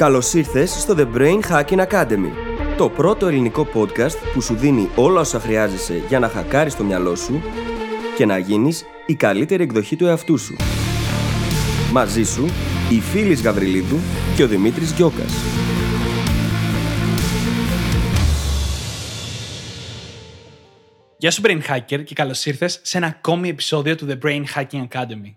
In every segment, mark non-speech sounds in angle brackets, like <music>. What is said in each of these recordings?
Καλώς ήρθες στο The Brain Hacking Academy, το πρώτο ελληνικό podcast που σου δίνει όλα όσα χρειάζεσαι για να χακάρεις το μυαλό σου και να γίνεις η καλύτερη εκδοχή του εαυτού σου. Μαζί σου, η Φίλης Γαβριλίδου και ο Δημήτρης Γιώκας. Γεια σου Brain Hacker και καλώς ήρθες σε ένα ακόμη επεισόδιο του The Brain Hacking Academy.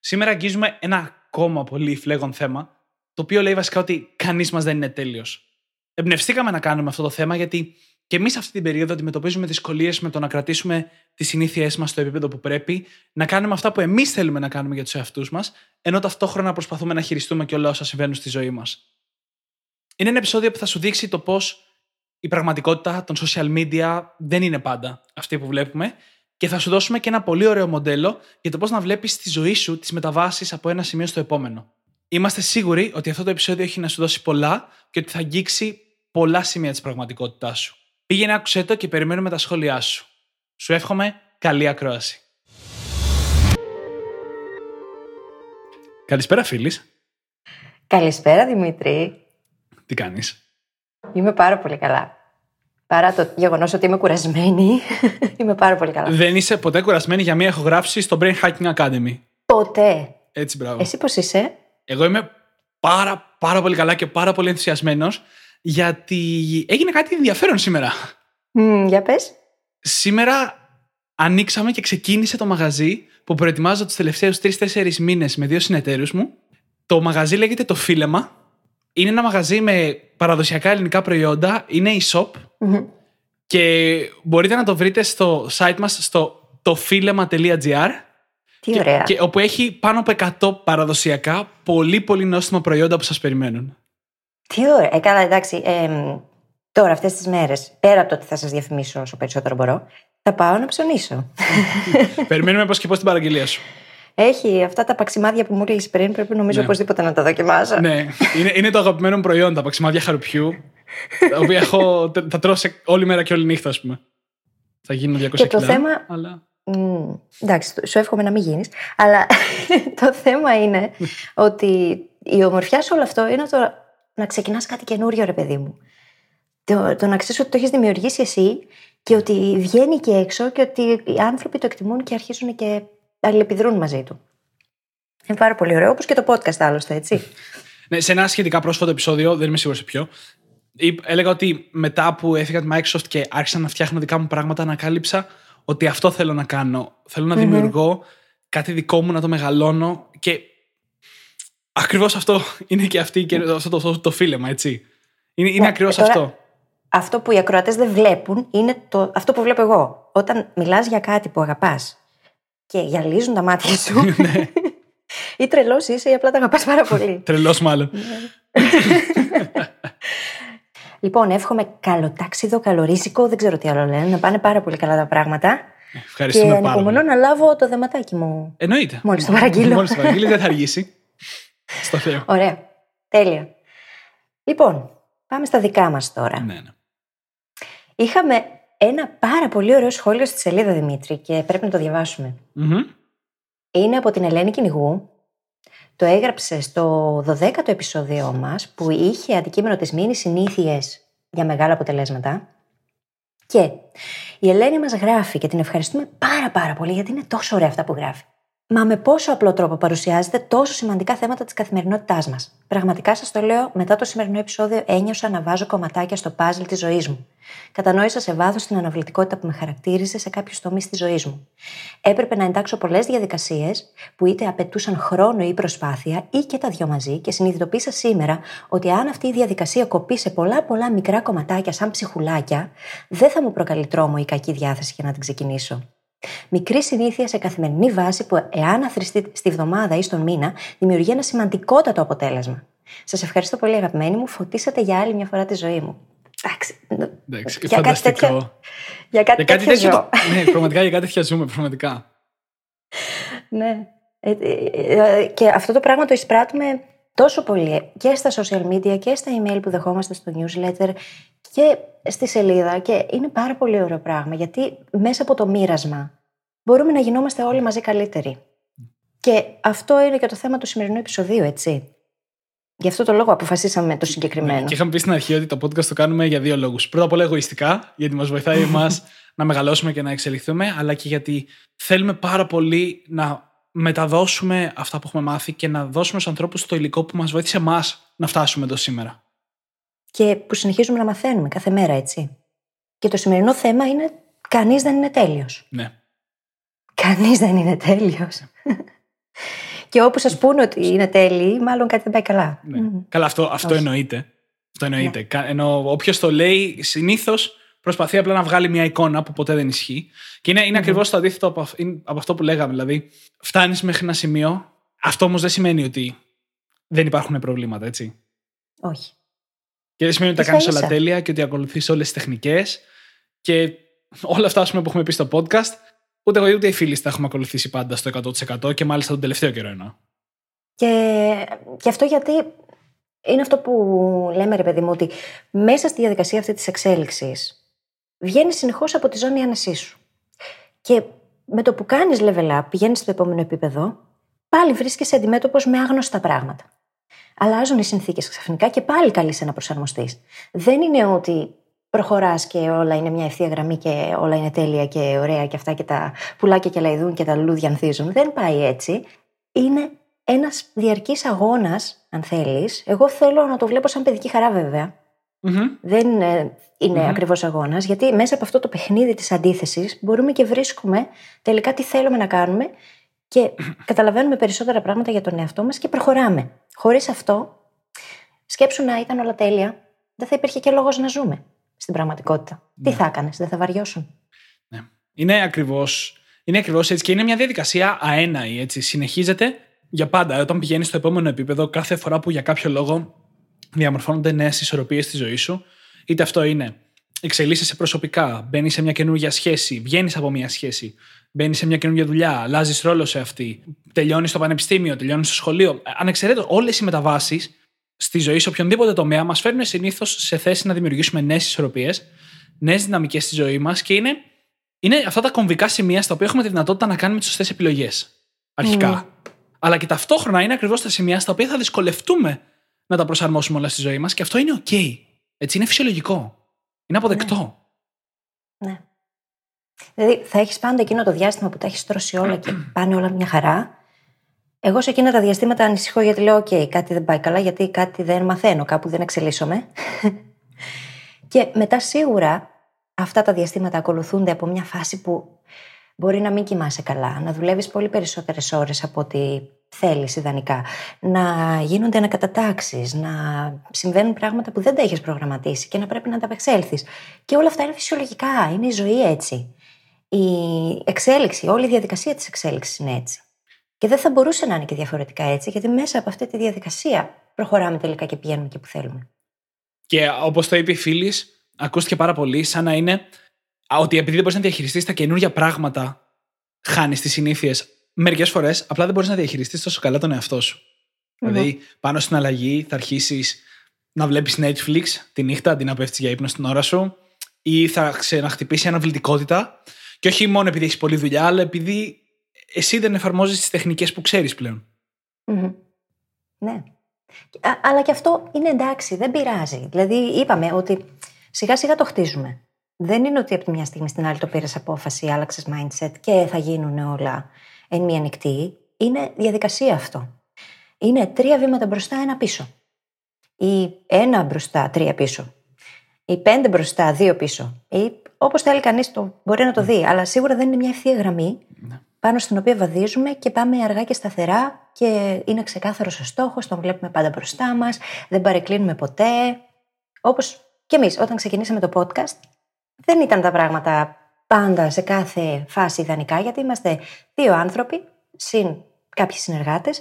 Σήμερα αγγίζουμε ένα ακόμα πολύ φλέγον θέμα, το οποίο λέει βασικά ότι κανείς μας δεν είναι τέλειος. Εμπνευστήκαμε να κάνουμε αυτό το θέμα γιατί και εμείς αυτή την περίοδο αντιμετωπίζουμε δυσκολίες με το να κρατήσουμε τις συνήθειές μας στο επίπεδο που πρέπει, να κάνουμε αυτά που εμείς θέλουμε να κάνουμε για τους εαυτούς μας, ενώ ταυτόχρονα προσπαθούμε να χειριστούμε και όλα όσα συμβαίνουν στη ζωή μας. Είναι ένα επεισόδιο που θα σου δείξει το πώς η πραγματικότητα των social media δεν είναι πάντα αυτή που βλέπουμε και θα σου δώσουμε και ένα πολύ ωραίο μοντέλο για το πώς να βλέπεις τη ζωή σου τις μεταβάσεις από ένα σημείο στο επόμενο. Είμαστε σίγουροι ότι αυτό το επεισόδιο έχει να σου δώσει πολλά και ότι θα αγγίξει πολλά σημεία της πραγματικότητάς σου. Πήγαινε άκουσέ το και περιμένουμε τα σχόλιά σου. Σου εύχομαι καλή ακρόαση. Καλησπέρα φίλης. Καλησπέρα Δημήτρη. Τι κάνεις; Είμαι πάρα πολύ καλά. Παρά το γεγονός ότι είμαι κουρασμένη, <laughs> είμαι πάρα πολύ καλά. Δεν είσαι ποτέ κουρασμένη για μία ηχογράφηση στο Brain Hacking Academy. Ποτέ. Έτσι, μπράβο. Εσύ πώς είσαι; Εγώ είμαι πάρα, πάρα πολύ καλά και πάρα πολύ ενθουσιασμένος γιατί έγινε κάτι ενδιαφέρον σήμερα. Μ, για πες. Σήμερα ανοίξαμε και ξεκίνησε το μαγαζί που προετοιμάζω τους τελευταίους 3-4 μήνες με δύο συνεταίρους μου. Το μαγαζί λέγεται Το Φίλεμα. Είναι ένα μαγαζί με παραδοσιακά ελληνικά προϊόντα. Είναι e-shop Μμμ. και μπορείτε να το βρείτε στο site μας στο tofilema.gr Τι ωραία. και, και όπου έχει πάνω από 100 παραδοσιακά πολύ πολύ νόστιμα προϊόντα που σας περιμένουν. Τι ωραία. Ε, καλά, εντάξει. εμ, τώρα, αυτές τις μέρες, πέρα από το ότι θα σας διαφημίσω όσο περισσότερο μπορώ, θα πάω να ψωνίσω. <laughs> Περιμένουμε πώς και πώς την παραγγελία σου. Έχει αυτά τα παξιμάδια που μου έλεγε πριν, πρέπει νομίζω Ναι. οπωσδήποτε να τα δοκιμάσω. ναι, είναι, είναι το αγαπημένο μου προϊόν, τα παξιμάδια χαρουπιού. τα οποία έχω, τα, τα τρώω σε όλη μέρα και όλη νύχτα, ας πούμε. Θα γίνω 200 Και το κιλά, θέμα- Αλλά... Μμ, εντάξει, σου εύχομαι να μην γίνεις. Αλλά <laughs> το θέμα είναι ότι η ομορφιά σε όλο αυτό είναι το να ξεκινάς κάτι καινούριο, ρε παιδί μου. Το, το να ξέρεις ότι το έχεις δημιουργήσει εσύ και ότι βγαίνει και έξω και ότι οι άνθρωποι το εκτιμούν και αρχίζουν και αλληλεπιδρούν μαζί του. Είναι πάρα πολύ ωραίο, όπως και το podcast άλλωστε, έτσι. <laughs> Ναι, σε ένα σχετικά πρόσφατο επεισόδιο, δεν είμαι σίγουρος σε ποιο, είπ- έλεγα ότι μετά που έφυγα τη Microsoft και άρχισα να φτιάχνω δικά μου πράγματα, ανακάλυψα ότι αυτό θέλω να κάνω. Θέλω να δημιουργώ κάτι δικό μου, να το μεγαλώνω και ακριβώς αυτό <laughs> είναι και αυτή, και αυτό το, το, το φίλεμα, έτσι. Είναι, είναι Ναι, ακριβώς τώρα- αυτό. Αυτό που οι ακροατές δεν βλέπουν είναι το, αυτό που βλέπω εγώ. Όταν μιλάς για κάτι που αγαπάς και γυαλίζουν τα μάτια <laughs> σου. Ναι. <laughs> ή τρελός είσαι ή απλά τα αγαπάς πάρα πολύ. Τρελός, μάλλον. Λοιπόν, εύχομαι καλοτάξιδο, καλορίζικο, δεν ξέρω τι άλλο λένε, να πάνε πάρα πολύ καλά τα πράγματα. και Ευχαριστούμε πάρα ανυπομονώ πολύ. να λάβω το δεματάκι μου. Εννοείται. Μόλις το παραγγείλω. Μόλις το παραγγείλει, δεν θα αργήσει. <laughs> Στο Θεό. Ωραία. Τέλεια. Λοιπόν, πάμε στα δικά μας τώρα. ναι, ναι. Είχαμε ένα πάρα πολύ ωραίο σχόλιο στη σελίδα Δημήτρη και πρέπει να το διαβάσουμε. Μμμ. Είναι από την Ελένη Κυνηγού. Το έγραψε στο 12ο επεισόδιό μας που είχε αντικείμενο τις μήνυ συνήθειες για μεγάλα αποτελέσματα. Και η Ελένη μας γράφει και την ευχαριστούμε πάρα πάρα πολύ γιατί είναι τόσο ωραία αυτά που γράφει. Μα με πόσο απλό τρόπο παρουσιάζεται τόσο σημαντικά θέματα της καθημερινότητάς μας. Πραγματικά σας το λέω, μετά το σημερινό επεισόδιο ένιωσα να βάζω κομματάκια στο πάζλ της ζωής μου. Κατανόησα σε βάθος την αναβλητικότητα που με χαρακτήριζε σε κάποιους τομείς της ζωής μου. Έπρεπε να εντάξω πολλές διαδικασίες που είτε απαιτούσαν χρόνο ή προσπάθεια ή και τα δυο μαζί και συνειδητοποίησα σήμερα ότι αν αυτή η διαδικασία κοπεί σε πολλά πολλά μικρά κομματάκια σαν ψυχουλάκια, δεν θα μου προκαλεί τρόμο ή κακή διάθεση για να την ξεκινήσω. Μικρή συνήθεια σε καθημερινή βάση που, εάν αθρηστεί στη βδομάδα ή στον μήνα, δημιουργεί ένα σημαντικότατο αποτέλεσμα. Σας ευχαριστώ πολύ, αγαπημένοι μου. Φωτίσατε για άλλη μια φορά τη ζωή μου. Εντάξει. Εντάξει, για κάτι φανταστικό. τέτοιο. Για κάτι, Για κάτι τέτοιο τέτοιο. ζω. το- ναι, πραγματικά για κάτι τέτοια ζούμε, πραγματικά. Ναι. Ε, ε, ε, και αυτό το πράγμα το εισπράττουμε τόσο πολύ και στα social media και στα email που δεχόμαστε στο newsletter και στη σελίδα. Και είναι πάρα πολύ ωραίο πράγμα γιατί μέσα από το μοίρασμα μπορούμε να γινόμαστε όλοι μαζί καλύτεροι. Και αυτό είναι και το θέμα του σημερινού επεισοδίου, έτσι. Γι' αυτό το λόγο αποφασίσαμε το συγκεκριμένο. Ναι, και είχαμε πει στην αρχή ότι το podcast το κάνουμε για δύο λόγους. Πρώτα απ' όλα εγωιστικά, γιατί μας βοηθάει εμάς <laughs> να μεγαλώσουμε και να εξελιχθούμε, αλλά και γιατί θέλουμε πάρα πολύ να μεταδώσουμε αυτά που έχουμε μάθει και να δώσουμε στους ανθρώπους το υλικό που μας βοήθησε εμάς να φτάσουμε εδώ σήμερα. Και που συνεχίζουμε να μαθαίνουμε κάθε μέρα, έτσι. Και το σημερινό θέμα είναι κανείς δεν είναι τέλειος. Ναι. Κανείς δεν είναι τέλειος. και όπου σα πούνε ότι είναι τέλειοι, μάλλον κάτι δεν πάει καλά. Ναι. Καλά, αυτό, αυτό εννοείται. Αυτό εννοείται. Ναι. Ενώ όποιος το λέει, συνήθως προσπαθεί απλά να βγάλει μια εικόνα που ποτέ δεν ισχύει. Και είναι, είναι mm ακριβώς το αντίθετο από, από αυτό που λέγαμε. Δηλαδή, φτάνεις μέχρι ένα σημείο. Αυτό όμως δεν σημαίνει ότι δεν υπάρχουν προβλήματα, έτσι. Όχι. Και δεν σημαίνει ότι τα κάνεις όλα τέλεια και ότι ακολουθείς όλες τις τεχνικές. Και όλα αυτά πούμε, που έχουμε πει στο podcast, ούτε εγώ ούτε οι φίλοι τα έχουμε ακολουθήσει πάντα στο 100% και μάλιστα τον τελευταίο καιρό εννοώ. Και, και αυτό γιατί είναι αυτό που λέμε, ρε παιδί μου, ότι μέσα στη διαδικασία αυτή της εξέλιξης βγαίνεις συνεχώς από τη ζώνη άνεσής σου. Και με το που κάνεις level up, πηγαίνεις στο επόμενο επίπεδο, πάλι βρίσκεσαι αντιμέτωπος με άγνωστα πράγματα. Αλλάζουν οι συνθήκες ξαφνικά και πάλι καλεί να προσαρμοστείς. Δεν είναι ότι προχωράς και όλα είναι μια ευθεία γραμμή και όλα είναι τέλεια και ωραία και αυτά και τα πουλάκια και λαϊδούν και τα λουλούδια ανθίζουν. Δεν πάει έτσι. Είναι ένας διαρκής αγώνας, αν θέλεις. Εγώ θέλω να το βλέπω σαν παιδική χαρά, βέβαια. Δεν ε, είναι mm-hmm. ακριβώς αγώνας, γιατί μέσα από αυτό το παιχνίδι της αντίθεσης μπορούμε και βρίσκουμε τελικά τι θέλουμε να κάνουμε και καταλαβαίνουμε περισσότερα πράγματα για τον εαυτό μας και προχωράμε. Χωρίς αυτό, σκέψου να ήταν όλα τέλεια, δεν θα υπήρχε και λόγος να ζούμε στην πραγματικότητα. Τι ναι. θα έκανες, δεν θα βαριώσουν. Ναι. Είναι ακριβώς είναι ακριβώς έτσι και είναι μια διαδικασία αέναη. Έτσι. Συνεχίζεται για πάντα. Όταν πηγαίνεις στο επόμενο επίπεδο, κάθε φορά που για κάποιο λόγο διαμορφώνονται νέες ισορροπίες στη ζωή σου, είτε αυτό είναι εξελίσσεσαι προσωπικά, μπαίνεις σε μια καινούργια σχέση, βγαίνεις από μια σχέση, μπαίνεις σε μια καινούργια δουλειά, αλλάζεις ρόλο σε αυτή, τελειώνεις στο πανεπιστήμιο, τελειώνεις στο σχολείο. Ανεξαιρέτως, όλες οι μεταβάσεις στη ζωή σε οποιονδήποτε τομέα μας φέρνουν συνήθως σε θέση να δημιουργήσουμε νέες ισορροπίες, νέες δυναμικές στη ζωή μας και είναι, είναι αυτά τα κομβικά σημεία στα οποία έχουμε τη δυνατότητα να κάνουμε τις σωστές επιλογές. Αρχικά. Mm. Αλλά και ταυτόχρονα είναι ακριβώς τα σημεία στα οποία θα δυσκολευτούμε να τα προσαρμόσουμε όλα στη ζωή μας και αυτό είναι OK. Έτσι, είναι φυσιολογικό. Είναι αποδεκτό. Ναι. ναι. Δηλαδή, θα έχεις πάντα εκείνο το διάστημα που τα έχεις τρώσει όλα και <clears throat> πάνε όλα μια χαρά. Εγώ σε εκείνα τα διαστήματα ανησυχώ γιατί λέω: OK, κάτι δεν πάει καλά, γιατί κάτι δεν μαθαίνω, κάπου δεν εξελίσσομαι. <laughs> και μετά σίγουρα αυτά τα διαστήματα ακολουθούνται από μια φάση που μπορεί να μην κοιμάσαι καλά, να δουλεύεις πολύ περισσότερες ώρες από ό,τι θέλεις ιδανικά, να γίνονται ανακατατάξεις, να συμβαίνουν πράγματα που δεν τα έχεις προγραμματίσει και να πρέπει να τα απεξέλθει. Και όλα αυτά είναι φυσιολογικά, είναι η ζωή έτσι. Η εξέλιξη, όλη η διαδικασία της εξέλιξης είναι έτσι. Και δεν θα μπορούσε να είναι και διαφορετικά έτσι, γιατί μέσα από αυτή τη διαδικασία προχωράμε τελικά και πηγαίνουμε εκεί που θέλουμε. Και όπως το είπε η φίλη, ακούστηκε πάρα πολύ σαν να είναι ότι επειδή δεν μπορείς να διαχειριστείς τα καινούργια πράγματα, χάνεις τις συνήθειες. Μερικές φορές απλά δεν μπορείς να διαχειριστείς τόσο καλά τον εαυτό σου. Δηλαδή, πάνω στην αλλαγή θα αρχίσεις να βλέπεις Netflix τη νύχτα αντί να πέφτεις για ύπνο στην ώρα σου, ή θα ξαναχτυπήσει αναβλητικότητα. Και όχι μόνο επειδή έχεις πολλή δουλειά, αλλά επειδή εσύ δεν εφαρμόζεις τις τεχνικές που ξέρεις πλέον. Ναι. αλλά και αυτό είναι εντάξει, δεν πειράζει. Δηλαδή, είπαμε ότι σιγά σιγά το χτίζουμε. Δεν είναι ότι από τη μια στιγμή στην άλλη το πήρες απόφαση, άλλαξες mindset και θα γίνουν όλα εν μία νυχτή. Είναι διαδικασία αυτό. Είναι τρία βήματα μπροστά, ένα πίσω. Ή ένα μπροστά, τρία πίσω. Ή πέντε μπροστά, δύο πίσω. Ή όπως θέλει κανείς το μπορεί να το δει. Αλλά σίγουρα δεν είναι μια ευθεία γραμμή ναι. πάνω στην οποία βαδίζουμε και πάμε αργά και σταθερά και είναι ξεκάθαρος ο στόχος, τον βλέπουμε πάντα μπροστά μας, δεν παρεκκλίνουμε ποτέ. Όπως και εμείς, όταν ξεκινήσαμε το podcast, δεν ήταν τα πράγματα πάντα σε κάθε φάση ιδανικά, γιατί είμαστε δύο άνθρωποι, συν κάποιοι συνεργάτες.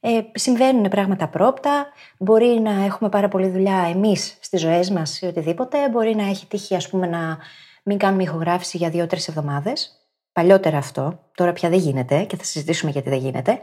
Ε, συμβαίνουν πράγματα πρόπτα. Μπορεί να έχουμε πάρα πολλή δουλειά εμείς στις ζωές μας ή οτιδήποτε. Μπορεί να έχει τύχει, ας πούμε, να μην κάνουμε ηχογράφηση για δύο-τρεις εβδομάδες. Παλιότερα αυτό. Τώρα πια δεν γίνεται και θα συζητήσουμε γιατί δεν γίνεται.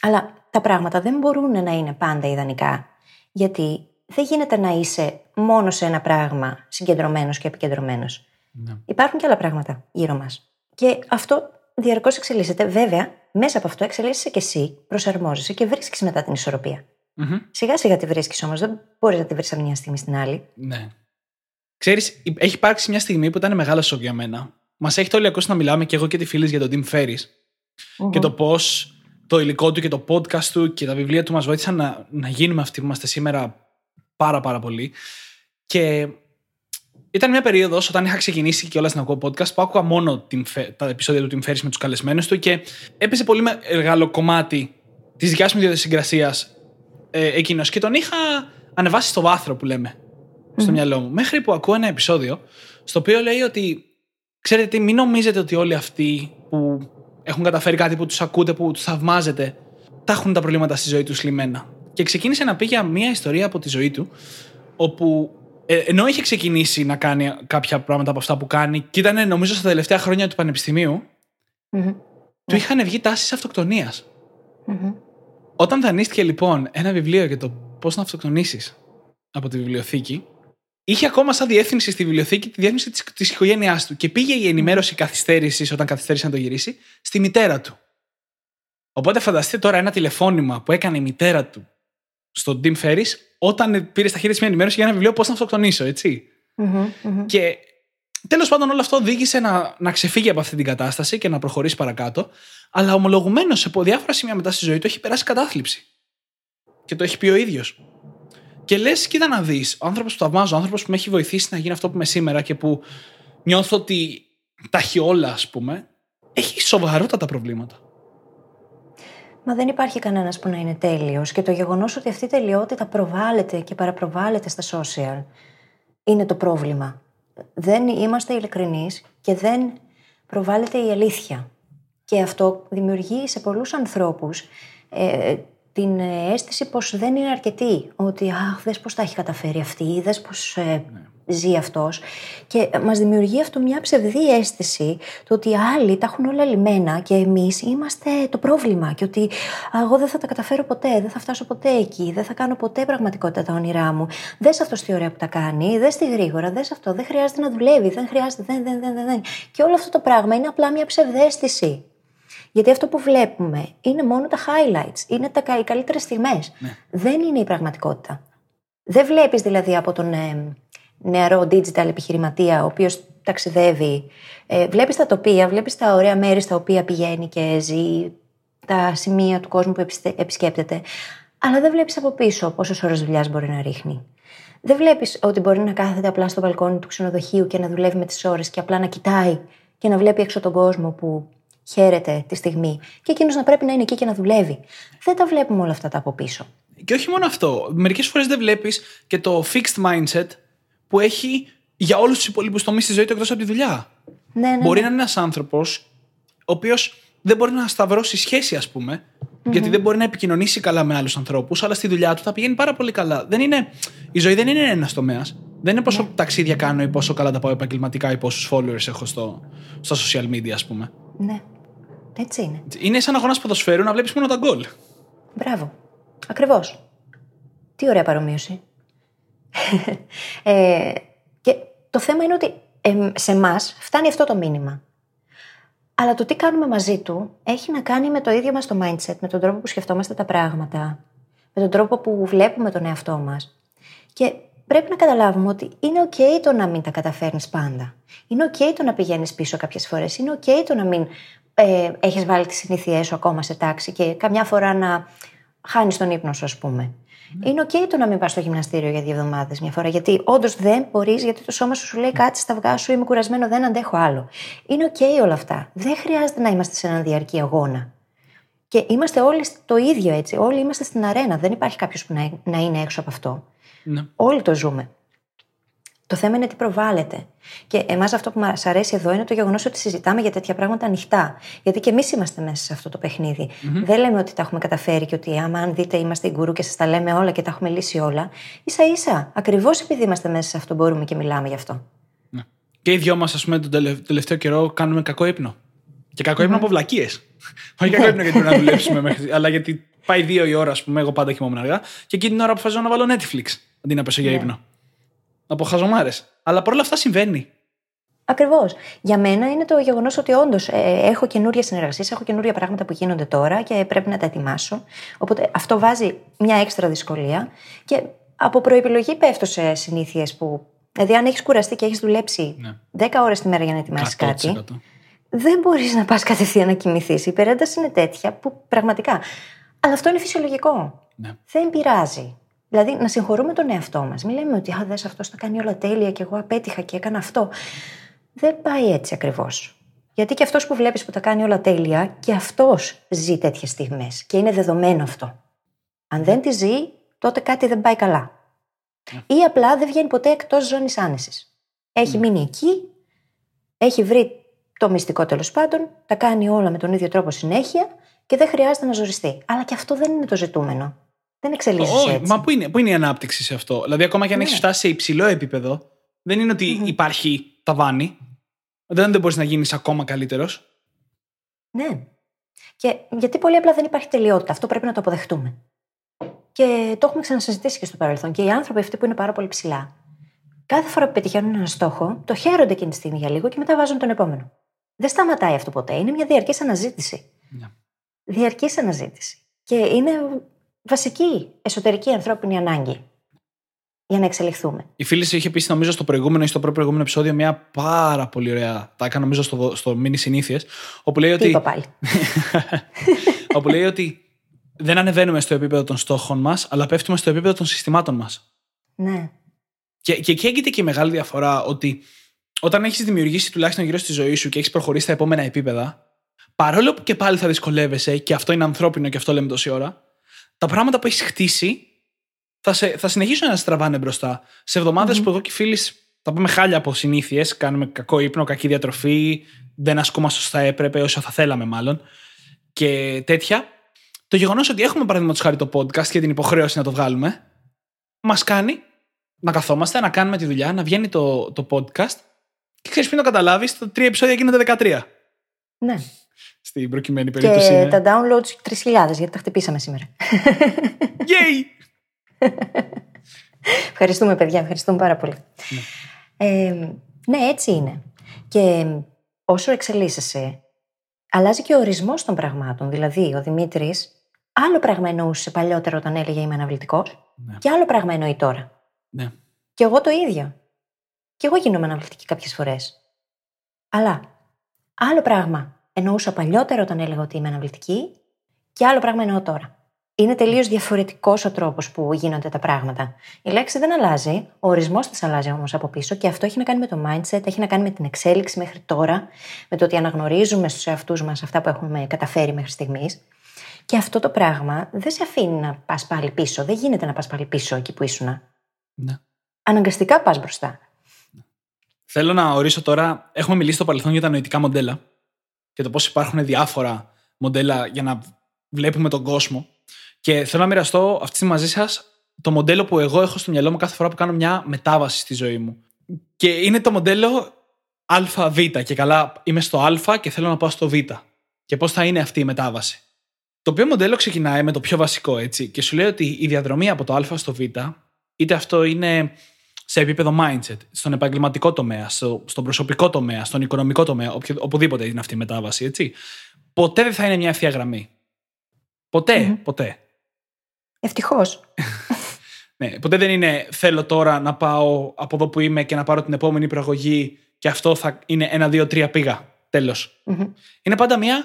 Αλλά τα πράγματα δεν μπορούν να είναι πάντα ιδανικά. Γιατί δεν γίνεται να είσαι μόνο σε ένα πράγμα συγκεντρωμένος και επικεντρωμένος. Ναι. Υπάρχουν και άλλα πράγματα γύρω μας. Και αυτό διαρκώς εξελίσσεται. Βέβαια, μέσα από αυτό εξελίσσεσαι και εσύ, προσαρμόζεσαι και βρίσκεις μετά την ισορροπία. Μμμ. Σιγά σιγά τη βρίσκεις όμως. Δεν μπορείς να τη βρεις από μια στιγμή στην άλλη. Ναι. Ξέρεις, υ- έχει υπάρξει μια στιγμή που ήταν μεγάλο σοκ για μένα. Μας έχετε όλοι ακούσει να μιλάμε και εγώ και τη φίλης για τον Tim Ferris και το πώς το υλικό του και το podcast του και τα βιβλία του μας βοήθησαν να, να γίνουμε αυτοί που είμαστε σήμερα πάρα πάρα πολύ. Και ήταν μια περίοδος όταν είχα ξεκινήσει και όλα να ακούω podcast που άκουγα μόνο Tim Fe- τα επεισόδια του Tim Ferris με τους καλεσμένους του και έπαιζε πολύ μεγάλο κομμάτι της δικιάς μου ιδιοσυγκρασίας ε, εκείνος. Και τον είχα ανεβάσει στο βάθρο που λέμε στο μυαλό μου. Μέχρι που ακούω ένα επεισόδιο στο οποίο λέει ότι ξέρετε τι, μην νομίζετε ότι όλοι αυτοί που έχουν καταφέρει κάτι που τους ακούτε, που τους θαυμάζετε, τα έχουν τα προβλήματα στη ζωή τους λυμμένα. Και ξεκίνησε να πει για μια ιστορία από τη ζωή του, όπου ε, ενώ είχε ξεκινήσει να κάνει κάποια πράγματα από αυτά που κάνει, και ήταν νομίζω στα τελευταία χρόνια του πανεπιστημίου, Μμμ. του είχαν βγει τάσεις αυτοκτονίας. Μμμ. Όταν δανείστηκε λοιπόν ένα βιβλίο για το πώς να αυτοκτονήσεις από τη βιβλιοθήκη, είχε ακόμα σαν διεύθυνση στη βιβλιοθήκη τη διεύθυνση της της οικογένειάς του και πήγε η ενημέρωση καθυστέρησης, όταν καθυστέρησε να το γυρίσει, στη μητέρα του. Οπότε φανταστείτε τώρα ένα τηλεφώνημα που έκανε η μητέρα του στον Tim Ferris όταν πήρε στα χέρια της μια ενημέρωση για ένα βιβλίο πώς να αυτοκτονήσω, έτσι. Μμμ. Μμμ. Και τέλος πάντων όλο αυτό οδήγησε να, να ξεφύγει από αυτή την κατάσταση και να προχωρήσει παρακάτω. Αλλά ομολογουμένως σε διάφορα σημεία μετά στη ζωή του έχει περάσει κατάθλιψη. Και το έχει πει ο ίδιος. Και λες, κοίτα να δεις, ο άνθρωπος που θαυμάζω, ο άνθρωπος που με έχει βοηθήσει να γίνει αυτό που είμαι σήμερα και που νιώθω ότι τα έχει όλα, ας πούμε, έχει σοβαρότατα προβλήματα. Μα δεν υπάρχει κανένας που να είναι τέλειος. Και το γεγονός ότι αυτή η τελειότητα προβάλλεται και παραπροβάλλεται στα social είναι το πρόβλημα. Δεν είμαστε ειλικρινείς και δεν προβάλλεται η αλήθεια. Και αυτό δημιουργεί σε πολλούς ανθρώπους ε, την ε, αίσθηση πως δεν είναι αρκετή. Ότι αχ, δες πως τα έχει καταφέρει αυτή, δες πως ε, ζει αυτός. Και μας δημιουργεί αυτό μια ψευδή αίσθηση το ότι οι άλλοι τα έχουν όλα λιμένα και εμείς είμαστε το πρόβλημα. Και ότι «Α, εγώ δεν θα τα καταφέρω ποτέ, δεν θα φτάσω ποτέ εκεί, δεν θα κάνω ποτέ πραγματικότητα τα όνειρά μου. Δες αυτός τι ωραία που τα κάνει, δες τι γρήγορα, δες αυτό, δεν χρειάζεται να δουλεύει, δεν χρειάζεται, δεν, δεν, δεν, δεν, δεν. Και όλο αυτό το πράγμα είναι απλά μια ψευδέστηση. Γιατί αυτό που βλέπουμε είναι μόνο τα highlights, είναι τα, κα- οι καλύτερες στιγμές. Δεν είναι η πραγματικότητα. Δεν βλέπεις δηλαδή από τον ε, νεαρό digital επιχειρηματία, ο οποίος ταξιδεύει. Ε, βλέπεις τα τοπία, βλέπεις τα ωραία μέρη στα οποία πηγαίνει και ζει, τα σημεία του κόσμου που επιστε- επισκέπτεται. Αλλά δεν βλέπεις από πίσω πόσες ώρες δουλειάς μπορεί να ρίχνει. Δεν βλέπεις ότι μπορεί να κάθεται απλά στο μπαλκόνι του ξενοδοχείου και να δουλεύει με τις ώρες και απλά να κοιτάει και να βλέπει έξω τον κόσμο που χαίρεται τη στιγμή. Και εκείνος να πρέπει να είναι εκεί και να δουλεύει. Δεν τα βλέπουμε όλα αυτά τα από πίσω. Και όχι μόνο αυτό. Μερικές φορές δεν βλέπεις και το fixed mindset που έχει για όλους τους υπόλοιπου τομείς τη ζωή του εκτός από τη δουλειά. Ναι, ναι. Μπορεί ναι. να είναι ένας άνθρωπος ο οποίος δεν μπορεί να σταυρώσει σχέση, ας πούμε, γιατί δεν μπορεί να επικοινωνήσει καλά με άλλους ανθρώπους, αλλά στη δουλειά του θα πηγαίνει πάρα πολύ καλά. Δεν είναι, η ζωή δεν είναι ένας τομέας. Δεν είναι πόσο ταξίδια κάνω ή πόσο καλά τα πάω επαγγελματικά ή πόσους followers έχω στο, στα social media, ας πούμε. ναι. Έτσι είναι. Είναι σαν αγώνας ποδοσφαίρου να βλέπεις μόνο τα γκολ. Μπράβο. Ακριβώς. Τι ωραία παρομοίωση. <laughs> ε, και το θέμα είναι ότι εμ, σε εμάς φτάνει αυτό το μήνυμα. Αλλά το τι κάνουμε μαζί του έχει να κάνει με το ίδιο μας το mindset, με τον τρόπο που σκεφτόμαστε τα πράγματα, με τον τρόπο που βλέπουμε τον εαυτό μας. Και πρέπει να καταλάβουμε ότι είναι ok το να μην τα καταφέρνεις πάντα. Είναι ok το να πηγαίνεις πίσω κάποιες φορές. Είναι ok το να μην ε, έχεις βάλει τις συνήθειές σου ακόμα σε τάξη και καμιά φορά να χάνεις τον ύπνο σου, ας πούμε. Είναι ok το να μην πας στο γυμναστήριο για δύο εβδομάδες μια φορά. Γιατί όντως δεν μπορείς, γιατί το σώμα σου σου λέει κάτι στα αυγά σου, είμαι κουρασμένο, δεν αντέχω άλλο. Είναι ok όλα αυτά. Δεν χρειάζεται να είμαστε σε έναν διαρκή αγώνα. Και είμαστε όλοι το ίδιο έτσι. Όλοι είμαστε στην αρένα. Δεν υπάρχει κάποιος που να, να είναι έξω από αυτό. Ναι. Όλοι το ζούμε. Το θέμα είναι τι προβάλλεται. Και εμάς αυτό που μας αρέσει εδώ είναι το γεγονός ότι συζητάμε για τέτοια πράγματα ανοιχτά. Γιατί και εμείς είμαστε μέσα σε αυτό το παιχνιδι Δεν λέμε ότι τα έχουμε καταφέρει και ότι άμα αν δείτε είμαστε γκουρού και σας τα λέμε όλα και τα έχουμε λύσει όλα. σα ίσα, ακριβώς επειδή είμαστε μέσα σε αυτό, μπορούμε και μιλάμε γι' αυτό. Ναι. Και οι δυο μας, ας πούμε, τον τελε- τελευταίο καιρό κάνουμε κακό ύπνο. Και κακό ύπνο από βλακίες. Όχι κακό ύπνο γιατί πρέπει να δουλέψουμε, μέχρι, αλλά γιατί πάει δύο η ώρα, ας πούμε, εγώ πάντα κοιμόμουν αργά. Και εκείνη την ώρα αποφασίζω να βάλω Netflix αντί να πέσω για Ναι. ύπνο. Από χαζομάρε. Αλλά παρόλα αυτά συμβαίνει. Ακριβώς. Για μένα είναι το γεγονός ότι όντως ε, έχω καινούριες συνεργασίες, έχω καινούρια πράγματα που γίνονται τώρα και πρέπει να τα ετοιμάσω. Οπότε αυτό βάζει μια έξτρα δυσκολία και από προεπιλογή πέφτω σε συνήθειες που. Δηλαδή, αν έχεις κουραστεί και έχεις δουλέψει Ναι. 10 ώρες τη μέρα για να ετοιμάσεις κάτι, 100%. δεν μπορείς να πας κατευθείαν να κοιμηθείς. Η υπερένταση είναι τέτοια που πραγματικά. Αλλά αυτό είναι φυσιολογικό. Ναι. Δεν πειράζει. Δηλαδή, να συγχωρούμε τον εαυτό μας. Μην λέμε ότι Α, δες, αυτός τα κάνει όλα τέλεια και εγώ απέτυχα και έκανα αυτό. Δεν πάει έτσι ακριβώς. Γιατί και αυτός που βλέπεις που τα κάνει όλα τέλεια, και αυτός ζει τέτοιες στιγμές. Και είναι δεδομένο αυτό. Αν δεν τη ζει, τότε κάτι δεν πάει καλά. Ή απλά δεν βγαίνει ποτέ εκτός ζώνης άνεσης. Έχει μείνει εκεί, έχει βρει το μυστικό τέλος πάντων, τα κάνει όλα με τον ίδιο τρόπο συνέχεια και δεν χρειάζεται να ζοριστεί. Αλλά και αυτό δεν είναι το ζητούμενο. Δεν εξελίσσεσαι Όχι, έτσι. μα πού είναι, πού είναι η ανάπτυξη σε αυτό; Δηλαδή, ακόμα και αν Ναι. έχει φτάσει σε υψηλό επίπεδο, δεν είναι ότι υπάρχει ταβάνι. Δεν, δεν μπορείς να γίνεις ακόμα καλύτερος. Ναι. Και γιατί πολύ απλά δεν υπάρχει τελειότητα; Αυτό πρέπει να το αποδεχτούμε. Και το έχουμε ξανασυζητήσει και στο παρελθόν. Και οι άνθρωποι αυτοί που είναι πάρα πολύ ψηλά, κάθε φορά που πετυχαίνουν ένα στόχο, το χαίρονται εκείνη τη στιγμή για λίγο και μετά βάζουν τον επόμενο. Δεν σταματάει αυτό ποτέ. Είναι μια διαρκής αναζήτηση. Ναι. Διαρκής αναζήτηση. Και είναι βασική εσωτερική ανθρώπινη ανάγκη για να εξελιχθούμε. Η φίλη σου είχε πει, νομίζω, στο προηγούμενο ή στο προηγούμενο επεισόδιο μια πάρα πολύ ωραία. Τα έκανα, νομίζω, στο, στο μήνυ συνήθειες. Όπου λέει Τι ότι. είπα πάλι. <laughs> όπου λέει ότι δεν ανεβαίνουμε στο επίπεδο των στόχων μας, αλλά πέφτουμε στο επίπεδο των συστημάτων μας. ναι. Και, και εκεί έγκυται και η μεγάλη διαφορά ότι όταν έχεις δημιουργήσει τουλάχιστον γύρω στη ζωή σου και έχεις προχωρήσει στα επόμενα επίπεδα, παρόλο που και πάλι θα δυσκολεύεσαι, και αυτό είναι ανθρώπινο και αυτό λέμε τόση ώρα, τα πράγματα που έχεις χτίσει θα, σε, θα συνεχίσουν να σε τραβάνε μπροστά. Σε εβδομαδες που εγώ και οι φίλοι θα πούμε χάλια από συνήθειες, κάνουμε κακό ύπνο, κακή διατροφή, δεν ασκούμαστε όσο θα έπρεπε, όσο θα θέλαμε μάλλον και τέτοια. Το γεγονός ότι έχουμε παραδείγματος χάρη το podcast και την υποχρέωση να το βγάλουμε, μας κάνει να καθόμαστε, να κάνουμε τη δουλειά, να βγαίνει το, το podcast και ξέρεις πριν το καταλάβεις, τα τρία επεισόδια γίνονται 13. ναι. Στην προκειμένη περίπτωση. Και είναι. τα downloads 3.000 γιατί τα χτυπήσαμε σήμερα. Yay! Ευχαριστούμε, παιδιά. Ευχαριστούμε πάρα πολύ. Ε, ναι, έτσι είναι. Και όσο εξελίσσεσαι, αλλάζει και ο ορισμός των πραγμάτων. Δηλαδή, ο Δημήτρης άλλο πράγμα εννοούσε παλιότερα όταν έλεγε Είμαι αναβλητικός, Ναι. και άλλο πράγμα εννοεί τώρα. Ναι. Και εγώ το ίδιο. Και εγώ γίνομαι αναβλητική κάποιες φορές. Αλλά άλλο πράγμα εννοούσα παλιότερα όταν έλεγα ότι είμαι αναβλητική, και άλλο πράγμα εννοώ τώρα. Είναι τελείως διαφορετικός ο τρόπος που γίνονται τα πράγματα. Η λέξη δεν αλλάζει, ο ορισμός της αλλάζει όμως από πίσω και αυτό έχει να κάνει με το mindset, έχει να κάνει με την εξέλιξη μέχρι τώρα, με το ότι αναγνωρίζουμε στους εαυτούς μας αυτά που έχουμε καταφέρει μέχρι στιγμής. Και αυτό το πράγμα δεν σε αφήνει να πας πάλι πίσω. Δεν γίνεται να πας πάλι πίσω εκεί που ήσουν. Ναι. Αναγκαστικά πας μπροστά. Θέλω να ορίσω τώρα. Έχουμε μιλήσει στο παρελθόν για τα νοητικά μοντέλα και το πώς υπάρχουν διάφορα μοντέλα για να βλέπουμε τον κόσμο. Και θέλω να μοιραστώ αυτή τη στιγμή μαζί σας το μοντέλο που εγώ έχω στο μυαλό μου κάθε φορά που κάνω μια μετάβαση στη ζωή μου. Και είναι το μοντέλο ΑΒ. Και καλά, είμαι στο Α και θέλω να πάω στο Β. Και πώς θα είναι αυτή η μετάβαση. Το οποίο μοντέλο ξεκινάει με το πιο βασικό, έτσι. Και σου λέει ότι η διαδρομή από το Α στο Β, είτε αυτό είναι σε επίπεδο mindset, στον επαγγελματικό τομέα, στο, στον προσωπικό τομέα, στον οικονομικό τομέα, οποιο- οπουδήποτε είναι αυτή η μετάβαση, έτσι. Ποτέ δεν θα είναι μια ευθεία γραμμή. Ποτέ, ποτέ. Ευτυχώς. <laughs> Ναι, ποτέ δεν είναι θέλω τώρα να πάω από εδώ που είμαι και να πάρω την επόμενη προαγωγή και αυτό θα είναι ένα, δύο, τρία πήγα. Τέλος. Είναι πάντα μια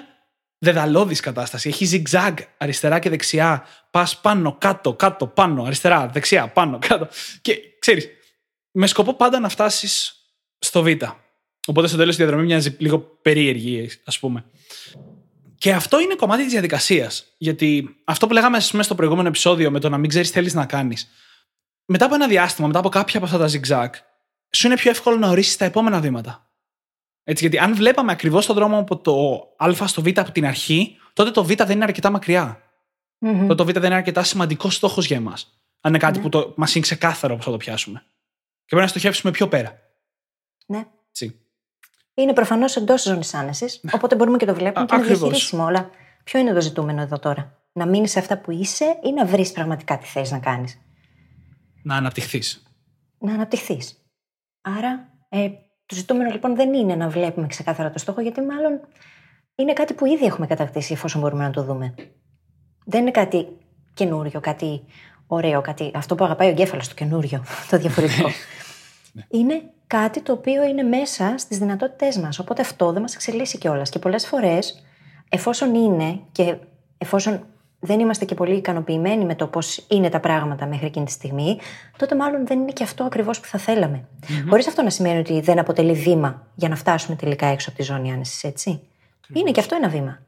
δεδαλώδης κατάσταση. Έχει zigzag αριστερά και δεξιά. Πας πάνω, κάτω, κάτω, πάνω, αριστερά, δεξιά, πάνω, κάτω. Και ξέρεις, με σκοπό πάντα να φτάσεις στο Β. Οπότε στο τέλος η διαδρομή μοιάζει λίγο περίεργη, ας πούμε. Και αυτό είναι κομμάτι της διαδικασίας. Γιατί αυτό που λέγαμε ας πούμε, στο προηγούμενο επεισόδιο με το να μην ξέρεις τι θέλεις να κάνεις. Μετά από ένα διάστημα, μετά από κάποια από αυτά τα zigzag, σου είναι πιο εύκολο να ορίσεις τα επόμενα βήματα. Έτσι, γιατί αν βλέπαμε ακριβώς τον δρόμο από το Α στο Β από την αρχή, τότε το Β δεν είναι αρκετά μακριά. Τότε το Β δεν είναι αρκετά σημαντικός στόχος για εμάς. Αν είναι κάτι που το, μας είναι ξεκάθαρο πώς θα το πιάσουμε. Και πρέπει να στοχεύσουμε πιο πέρα. Ναι. Έτσι. Είναι προφανώς εντός ζώνης άνεσης, οπότε μπορούμε και το βλέπουμε Α, και είναι ακριβώς. διαχειρίσιμο. Αλλά ποιο είναι το ζητούμενο εδώ τώρα, Να μείνεις σε αυτά που είσαι ή να βρεις πραγματικά τι θες να κάνεις; Να αναπτυχθείς. Να αναπτυχθείς. Άρα, ε, Το ζητούμενο λοιπόν δεν είναι να βλέπουμε ξεκάθαρα το στόχο, γιατί μάλλον είναι κάτι που ήδη έχουμε κατακτήσει εφόσον μπορούμε να το δούμε. Δεν είναι κάτι καινούριο, κάτι ωραίο, κάτι αυτό που αγαπάει ο εγκέφαλος, το καινούριο, <laughs> το διαφορετικό. Ναι. είναι κάτι το οποίο είναι μέσα στις δυνατότητές μας. Οπότε αυτό δεν μας εξελίσσει κιόλας. Και πολλές φορές, εφόσον είναι και εφόσον δεν είμαστε και πολύ ικανοποιημένοι με το πώς είναι τα πράγματα μέχρι εκείνη τη στιγμή, τότε μάλλον δεν είναι και αυτό ακριβώς που θα θέλαμε. Χωρίς αυτό να σημαίνει ότι δεν αποτελεί βήμα για να φτάσουμε τελικά έξω από τη ζώνη άνεσης, έτσι. Είναι και αυτό ένα βήμα.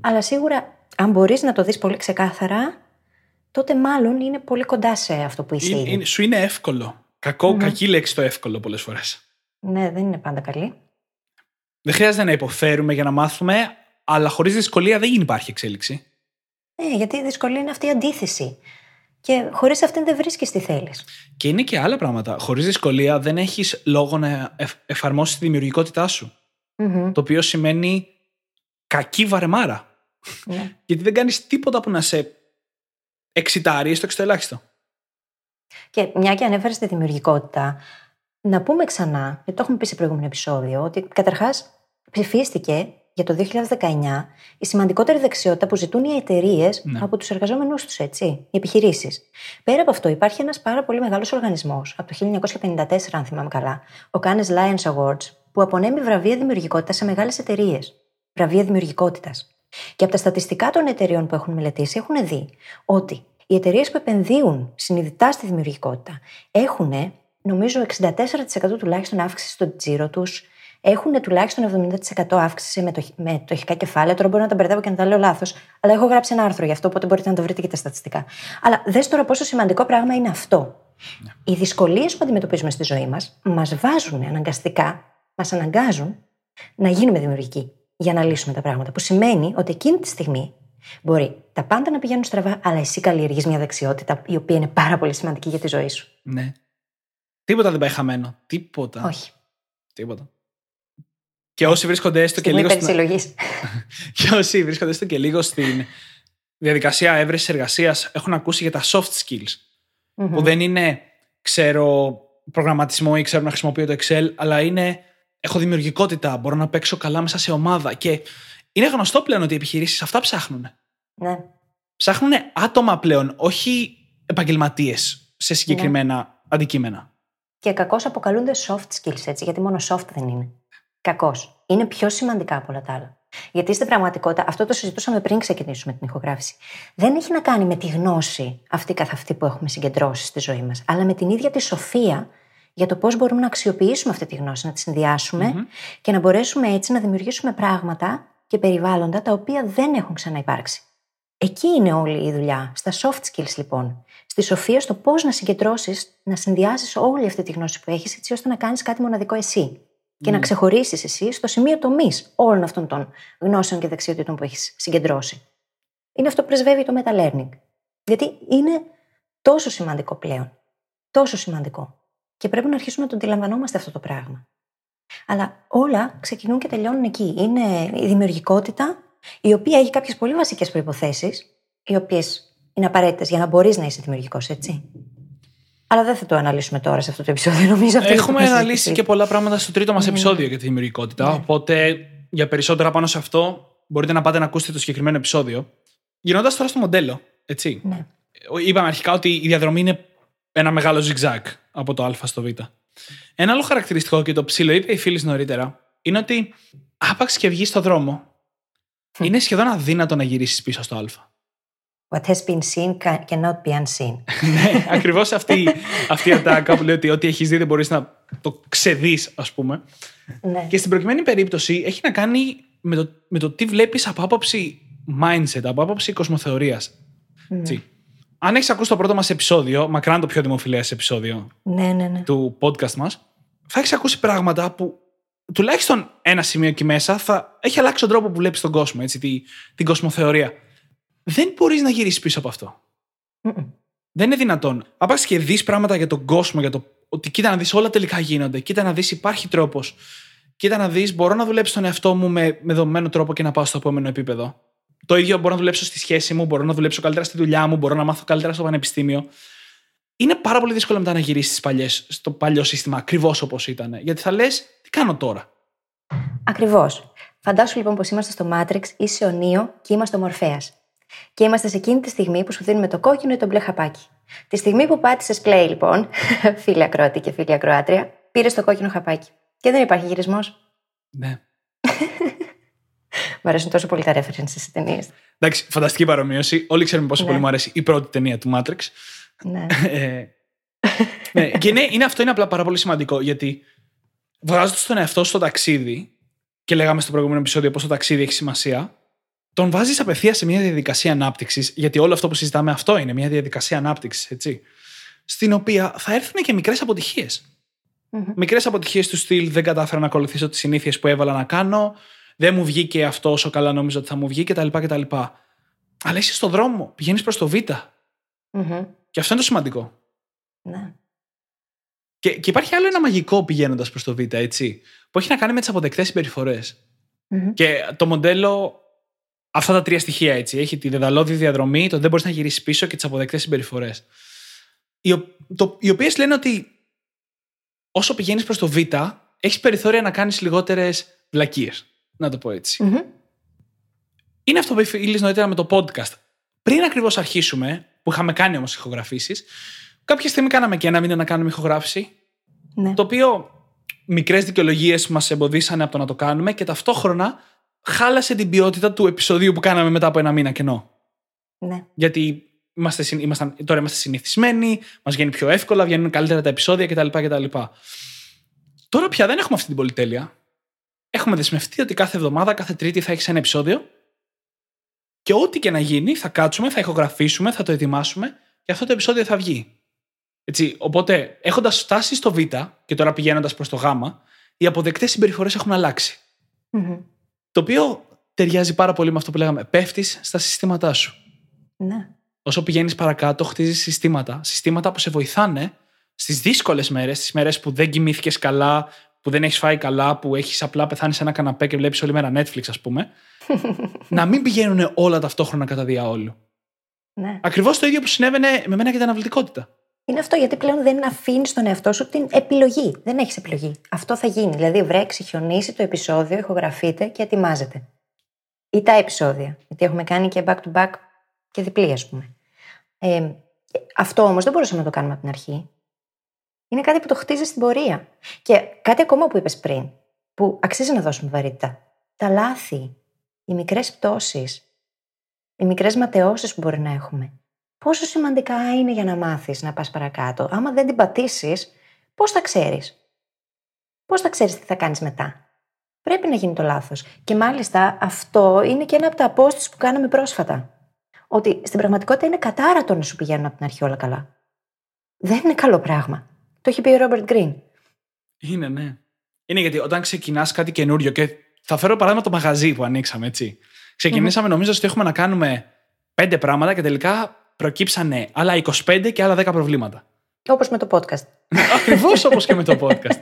Αλλά σίγουρα, αν μπορείς να το δεις πολύ ξεκάθαρα, τότε μάλλον είναι πολύ κοντά σε αυτό που είσαι Είναι- ήδη. είναι- σου είναι εύκολο. Κακό, Κακή λέξη το εύκολο πολλές φορές. Ναι, δεν είναι πάντα καλή. Δεν χρειάζεται να υποφέρουμε για να μάθουμε, αλλά χωρίς δυσκολία δεν υπάρχει εξέλιξη. Ναι, γιατί η δυσκολία είναι αυτή η αντίθεση. Και χωρίς αυτήν δεν βρίσκεις τι θέλεις. Και είναι και άλλα πράγματα. Χωρίς δυσκολία δεν έχεις λόγο να εφ- εφαρμόσεις τη δημιουργικότητά σου. Το οποίο σημαίνει κακή βαρεμάρα. Ναι. <laughs> Γιατί δεν κάνεις τίποτα που να σε εξητάρει, στο εξωτερελάχιστο. Και μια και ανέφερες τη δημιουργικότητα, να πούμε ξανά, γιατί το έχουμε πει σε προηγούμενο επεισόδιο, ότι καταρχάς ψηφίστηκε για το 2019 η σημαντικότερη δεξιότητα που ζητούν οι εταιρείες Ναι. από τους εργαζόμενου τους, έτσι, οι επιχειρήσεις. Πέρα από αυτό, υπάρχει ένας πάρα πολύ μεγάλος οργανισμός, από το 1954, αν θυμάμαι καλά, ο Cannes Lions Awards, που απονέμει βραβεία δημιουργικότητας σε μεγάλες εταιρείες. Βραβεία δημιουργικότητας. Και από τα στατιστικά των εταιρεών που έχουν μελετήσει, έχουν δει ότι οι εταιρείες που επενδύουν συνειδητά στη δημιουργικότητα έχουν, νομίζω, 64% τουλάχιστον αύξηση στο τζίρο τους, έχουν τουλάχιστον 70% αύξηση σε μετοχ- μετοχικά κεφάλαια. Τώρα μπορώ να τα μπερδεύω και να τα λέω λάθος, αλλά έχω γράψει ένα άρθρο γι' αυτό, οπότε μπορείτε να το βρείτε και τα στατιστικά. Αλλά δες τώρα πόσο σημαντικό πράγμα είναι αυτό. Οι δυσκολίες που αντιμετωπίζουμε στη ζωή μας μας βάζουν αναγκαστικά, μας αναγκάζουν να γίνουμε δημιουργικοί για να λύσουμε τα πράγματα. Που σημαίνει ότι εκείνη τη στιγμή μπορεί τα πάντα να πηγαίνουν στραβά, αλλά εσύ καλλιεργείς μια δεξιότητα η οποία είναι πάρα πολύ σημαντική για τη ζωή σου. Ναι. Τίποτα δεν πάει χαμένο. Τίποτα. Όχι. Τίποτα. Και όσοι βρίσκονται έστω και Στιγμή λίγο. στην- υπερσυλλογής. <laughs> Και όσοι βρίσκονται έστω και λίγο στην διαδικασία έβρεσης εργασίας έχουν ακούσει για τα soft skills. Που δεν είναι, ξέρω, προγραμματισμό ή ξέρω να χρησιμοποιώ το Excel, αλλά είναι. Έχω δημιουργικότητα, μπορώ να παίξω καλά μέσα σε ομάδα. Και είναι γνωστό πλέον ότι οι επιχειρήσεις αυτά ψάχνουν. Ναι. Ψάχνουν άτομα πλέον, όχι επαγγελματίες σε συγκεκριμένα αντικείμενα. Και κακώς αποκαλούνται soft skills έτσι, γιατί μόνο soft δεν είναι. Κακώς. Είναι πιο σημαντικά από όλα τα άλλα. Γιατί στην πραγματικότητα, αυτό το συζητούσαμε πριν ξεκινήσουμε την ηχογράφηση. Δεν έχει να κάνει με τη γνώση αυτή καθ' αυτή που έχουμε συγκεντρώσει στη ζωή μας, αλλά με την ίδια τη σοφία για το πώς μπορούμε να αξιοποιήσουμε αυτή τη γνώση, να τη συνδυασουμε και να μπορέσουμε έτσι να δημιουργήσουμε πράγματα και περιβάλλοντα τα οποία δεν έχουν ξαναυπάρξει. Εκεί είναι όλη η δουλειά. Στα soft skills, λοιπόν. Στη σοφία, στο πώς να συγκεντρώσεις, να συνδυάσει όλη αυτή τη γνώση που έχεις, έτσι ώστε να κάνεις κάτι μοναδικό εσύ. Και να ξεχωρίσεις εσύ στο σημείο τομής όλων αυτών των γνώσεων και δεξιοτήτων που έχεις συγκεντρώσει. Είναι αυτό που πρεσβεύει το meta-learning. Γιατί είναι τόσο σημαντικό πλέον. Τόσο σημαντικό. Και πρέπει να αρχίσουμε να το αντιλαμβανόμαστε αυτό το πράγμα. Αλλά όλα ξεκινούν και τελειώνουν εκεί. Είναι η δημιουργικότητα, η οποία έχει κάποιες πολύ βασικές προποθέσει, οι οποίες είναι απαραίτητες για να μπορείς να είσαι δημιουργικός, έτσι. Αλλά δεν θα το αναλύσουμε τώρα σε αυτό το επεισόδιο, νομίζω. αυτή είναι Έχουμε μια αναλύσει συζήτηση. και πολλά πράγματα στο τρίτο μας επεισόδιο για τη δημιουργικότητα. Οπότε για περισσότερα πάνω σε αυτό μπορείτε να πάτε να ακούσετε το συγκεκριμένο επεισόδιο. Γυρνώντας τώρα στο μοντέλο, έτσι. Ναι. Είπαμε αρχικά ότι η διαδρομή είναι ένα μεγάλο zigzag από το Α στο Β. Ένα άλλο χαρακτηριστικό και το ψήλο είπε η φίλη νωρίτερα είναι ότι άπαξ και βγεις στο δρόμο, είναι σχεδόν αδύνατο να γυρίσεις πίσω στο Α. What has been seen ca- cannot be unseen. <laughs> ναι, ακριβώς αυτή, αυτή η ατάκα που λέει ότι ό,τι έχεις δει δεν μπορείς να το ξεδείς, ας πούμε. ναι. Και στην προκειμένη περίπτωση έχει να κάνει με το, με το τι βλέπεις από άποψη mindset, από άποψη κοσμοθεωρίας. Αν έχεις ακούσει το πρώτο μας επεισόδιο, μακράν το πιο δημοφιλές επεισόδιο ναι, ναι, ναι. του podcast μας, θα έχεις ακούσει πράγματα που τουλάχιστον ένα σημείο εκεί μέσα θα έχει αλλάξει τον τρόπο που βλέπεις τον κόσμο, έτσι, τη, την κοσμοθεωρία. Δεν μπορείς να γυρίσεις πίσω από αυτό. Μμμ. Δεν είναι δυνατόν. Άπαξ και δεις πράγματα για τον κόσμο, για το ότι κοίτα να δεις όλα τελικά γίνονται. Κοίτα να δεις υπάρχει τρόπος. Κοίτα να δεις, μπορώ να δουλέψω τον εαυτό μου με, με δεδομένο τρόπο και να πάω στο επόμενο επίπεδο. Το ίδιο μπορώ να δουλέψω στη σχέση μου, μπορώ να δουλέψω καλύτερα στη δουλειά μου, μπορώ να μάθω καλύτερα στο πανεπιστήμιο. είναι πάρα πολύ δύσκολο μετά να γυρίσεις στο παλιό σύστημα ακριβώς όπως ήταν. Γιατί θα λες, τι κάνω τώρα. Ακριβώς. Φαντάσου λοιπόν πως είμαστε στο Matrix, είσαι ο Νίο και είμαστε ο Μορφαία. Και είμαστε σε εκείνη τη στιγμή που σου δίνουμε το κόκκινο ή το μπλε χαπάκι. Τη στιγμή που πάτησες play, λοιπόν, <laughs> φίλη ακρότη και φίλη ακροάτρια, πήρες το κόκκινο χαπάκι. Και δεν υπάρχει γυρισμός. Ναι. <laughs> Μου αρέσουν τόσο πολύ τα references σε ταινίες. Εντάξει, φανταστική παρομοίωση. Όλοι ξέρουμε πόσο Ναι. πολύ μου αρέσει η πρώτη ταινία του Matrix. ναι. Ε, ναι, και είναι, είναι αυτό είναι απλά πάρα πολύ σημαντικό γιατί βγάζοντας τον εαυτό σου στο ταξίδι, και λέγαμε στο προηγούμενο επεισόδιο πώ το ταξίδι έχει σημασία, τον βάζεις απευθεία σε μια διαδικασία ανάπτυξης, γιατί όλο αυτό που συζητάμε αυτό είναι μια διαδικασία ανάπτυξης, έτσι. Στην οποία θα έρθουν και μικρές αποτυχίες. Μμμ. Μικρές αποτυχίες του στυλ δεν κατάφερα να ακολουθήσω τις συνήθειες που έβαλα να κάνω, δεν μου βγήκε αυτό όσο καλά νόμιζα ότι θα μου βγει κτλ. κτλ. Αλλά είσαι στο δρόμο, πηγαίνεις προς το Β. Μμμ. Και αυτό είναι το σημαντικό. ναι. Και, και υπάρχει άλλο ένα μαγικό πηγαίνοντας προς το Β, έτσι, που έχει να κάνει με τις αποδεκτές συμπεριφορές. Μμμ. Και το μοντέλο, αυτά τα τρία στοιχεία, έτσι. Έχει τη δεδαλώδη διαδρομή, το δεν μπορείς να γυρίσεις πίσω και τις αποδεκτές συμπεριφορές. Οι, ο- το- οι οποίες λένε ότι όσο πηγαίνεις προς το Β, έχεις περιθώρια να κάνεις λιγότερες βλακίες. Να το πω έτσι. Μμμ. Είναι αυτό που είπε η Ήλις νωρίτερα με το podcast. Πριν ακριβώς αρχίσουμε, που είχαμε κάνει όμως ηχογραφήσεις, κάποια στιγμή κάναμε και ένα μήνα να κάνουμε ηχογράφηση. Ναι. Το οποίο μικρές δικαιολογίες μας εμποδίσανε από το να το κάνουμε και ταυτόχρονα χάλασε την ποιότητα του επεισοδίου που κάναμε μετά από ένα μήνα κενό. ναι. Γιατί είμαστε, συν- ήμασταν, τώρα είμαστε συνηθισμένοι, μας βγαίνει πιο εύκολα, βγαίνουν καλύτερα τα επεισόδια κτλ. κτλ. Τώρα πια δεν έχουμε αυτή την πολυτέλεια. Έχουμε δεσμευτεί ότι κάθε εβδομάδα, κάθε Τρίτη θα έχεις ένα επεισόδιο και ό,τι και να γίνει θα κάτσουμε, θα ηχογραφήσουμε, θα το ετοιμάσουμε και αυτό το επεισόδιο θα βγει. Έτσι, οπότε, έχοντας φτάσει στο Β και τώρα πηγαίνοντας προς το Γ, οι αποδεκτές συμπεριφορές έχουν αλλάξει. Μμμ. Το οποίο ταιριάζει πάρα πολύ με αυτό που λέγαμε. Πέφτεις στα συστήματά σου. ναι. Όσο πηγαίνεις παρακάτω, χτίζεις συστήματα. Συστήματα που σε βοηθάνε στις δύσκολες μέρες, στις μέρες που δεν κοιμήθηκες καλά, που δεν έχεις φάει καλά, που έχεις απλά πεθάνει σε ένα καναπέ και βλέπεις όλη μέρα Netflix, ας πούμε. <laughs> να μην πηγαίνουν όλα ταυτόχρονα κατά διαόλου. ναι. Ακριβώς το ίδιο που συνέβαινε με μένα και την αναβλητικότητα. Είναι αυτό γιατί πλέον δεν αφήνεις τον εαυτό σου την επιλογή. Δεν έχεις επιλογή. Αυτό θα γίνει. Δηλαδή, βρέξει, χιονίσει το επεισόδιο, ηχογραφείται και ετοιμάζεται. Ή τα επεισόδια. Γιατί έχουμε κάνει και back to back και διπλή, ας πούμε. Ε, αυτό όμως δεν μπορούσαμε να το κάνουμε από την αρχή. Είναι κάτι που το χτίζεις στην πορεία. Και κάτι ακόμα που είπες πριν, που αξίζει να δώσουμε βαρύτητα. Τα λάθη, οι μικρές πτώσεις, οι μικρές ματαιώσεις που μπορεί να έχουμε πόσο σημαντικά είναι για να μάθεις να πας παρακάτω. Άμα δεν την πατήσεις, πώς θα ξέρεις; Πώς θα ξέρεις τι θα κάνεις μετά; Πρέπει να γίνει το λάθος. Και μάλιστα αυτό είναι και ένα από τα posts που κάναμε πρόσφατα. Ότι στην πραγματικότητα είναι κατάρατο να σου πηγαίνουν από την αρχή όλα καλά. Δεν είναι καλό πράγμα. Το έχει πει ο Ρόμπερτ Γκριν. Είναι, ναι. Είναι γιατί όταν ξεκινάς κάτι καινούριο και θα φέρω παράδειγμα το μαγαζί που ανοίξαμε, έτσι. Ξεκινήσαμε νομίζω ότι έχουμε να κάνουμε πέντε πράγματα και τελικά προκύψανε άλλα 25 και άλλα 10 προβλήματα. Όπως με το podcast. <laughs> Ακριβώς όπως και με το podcast.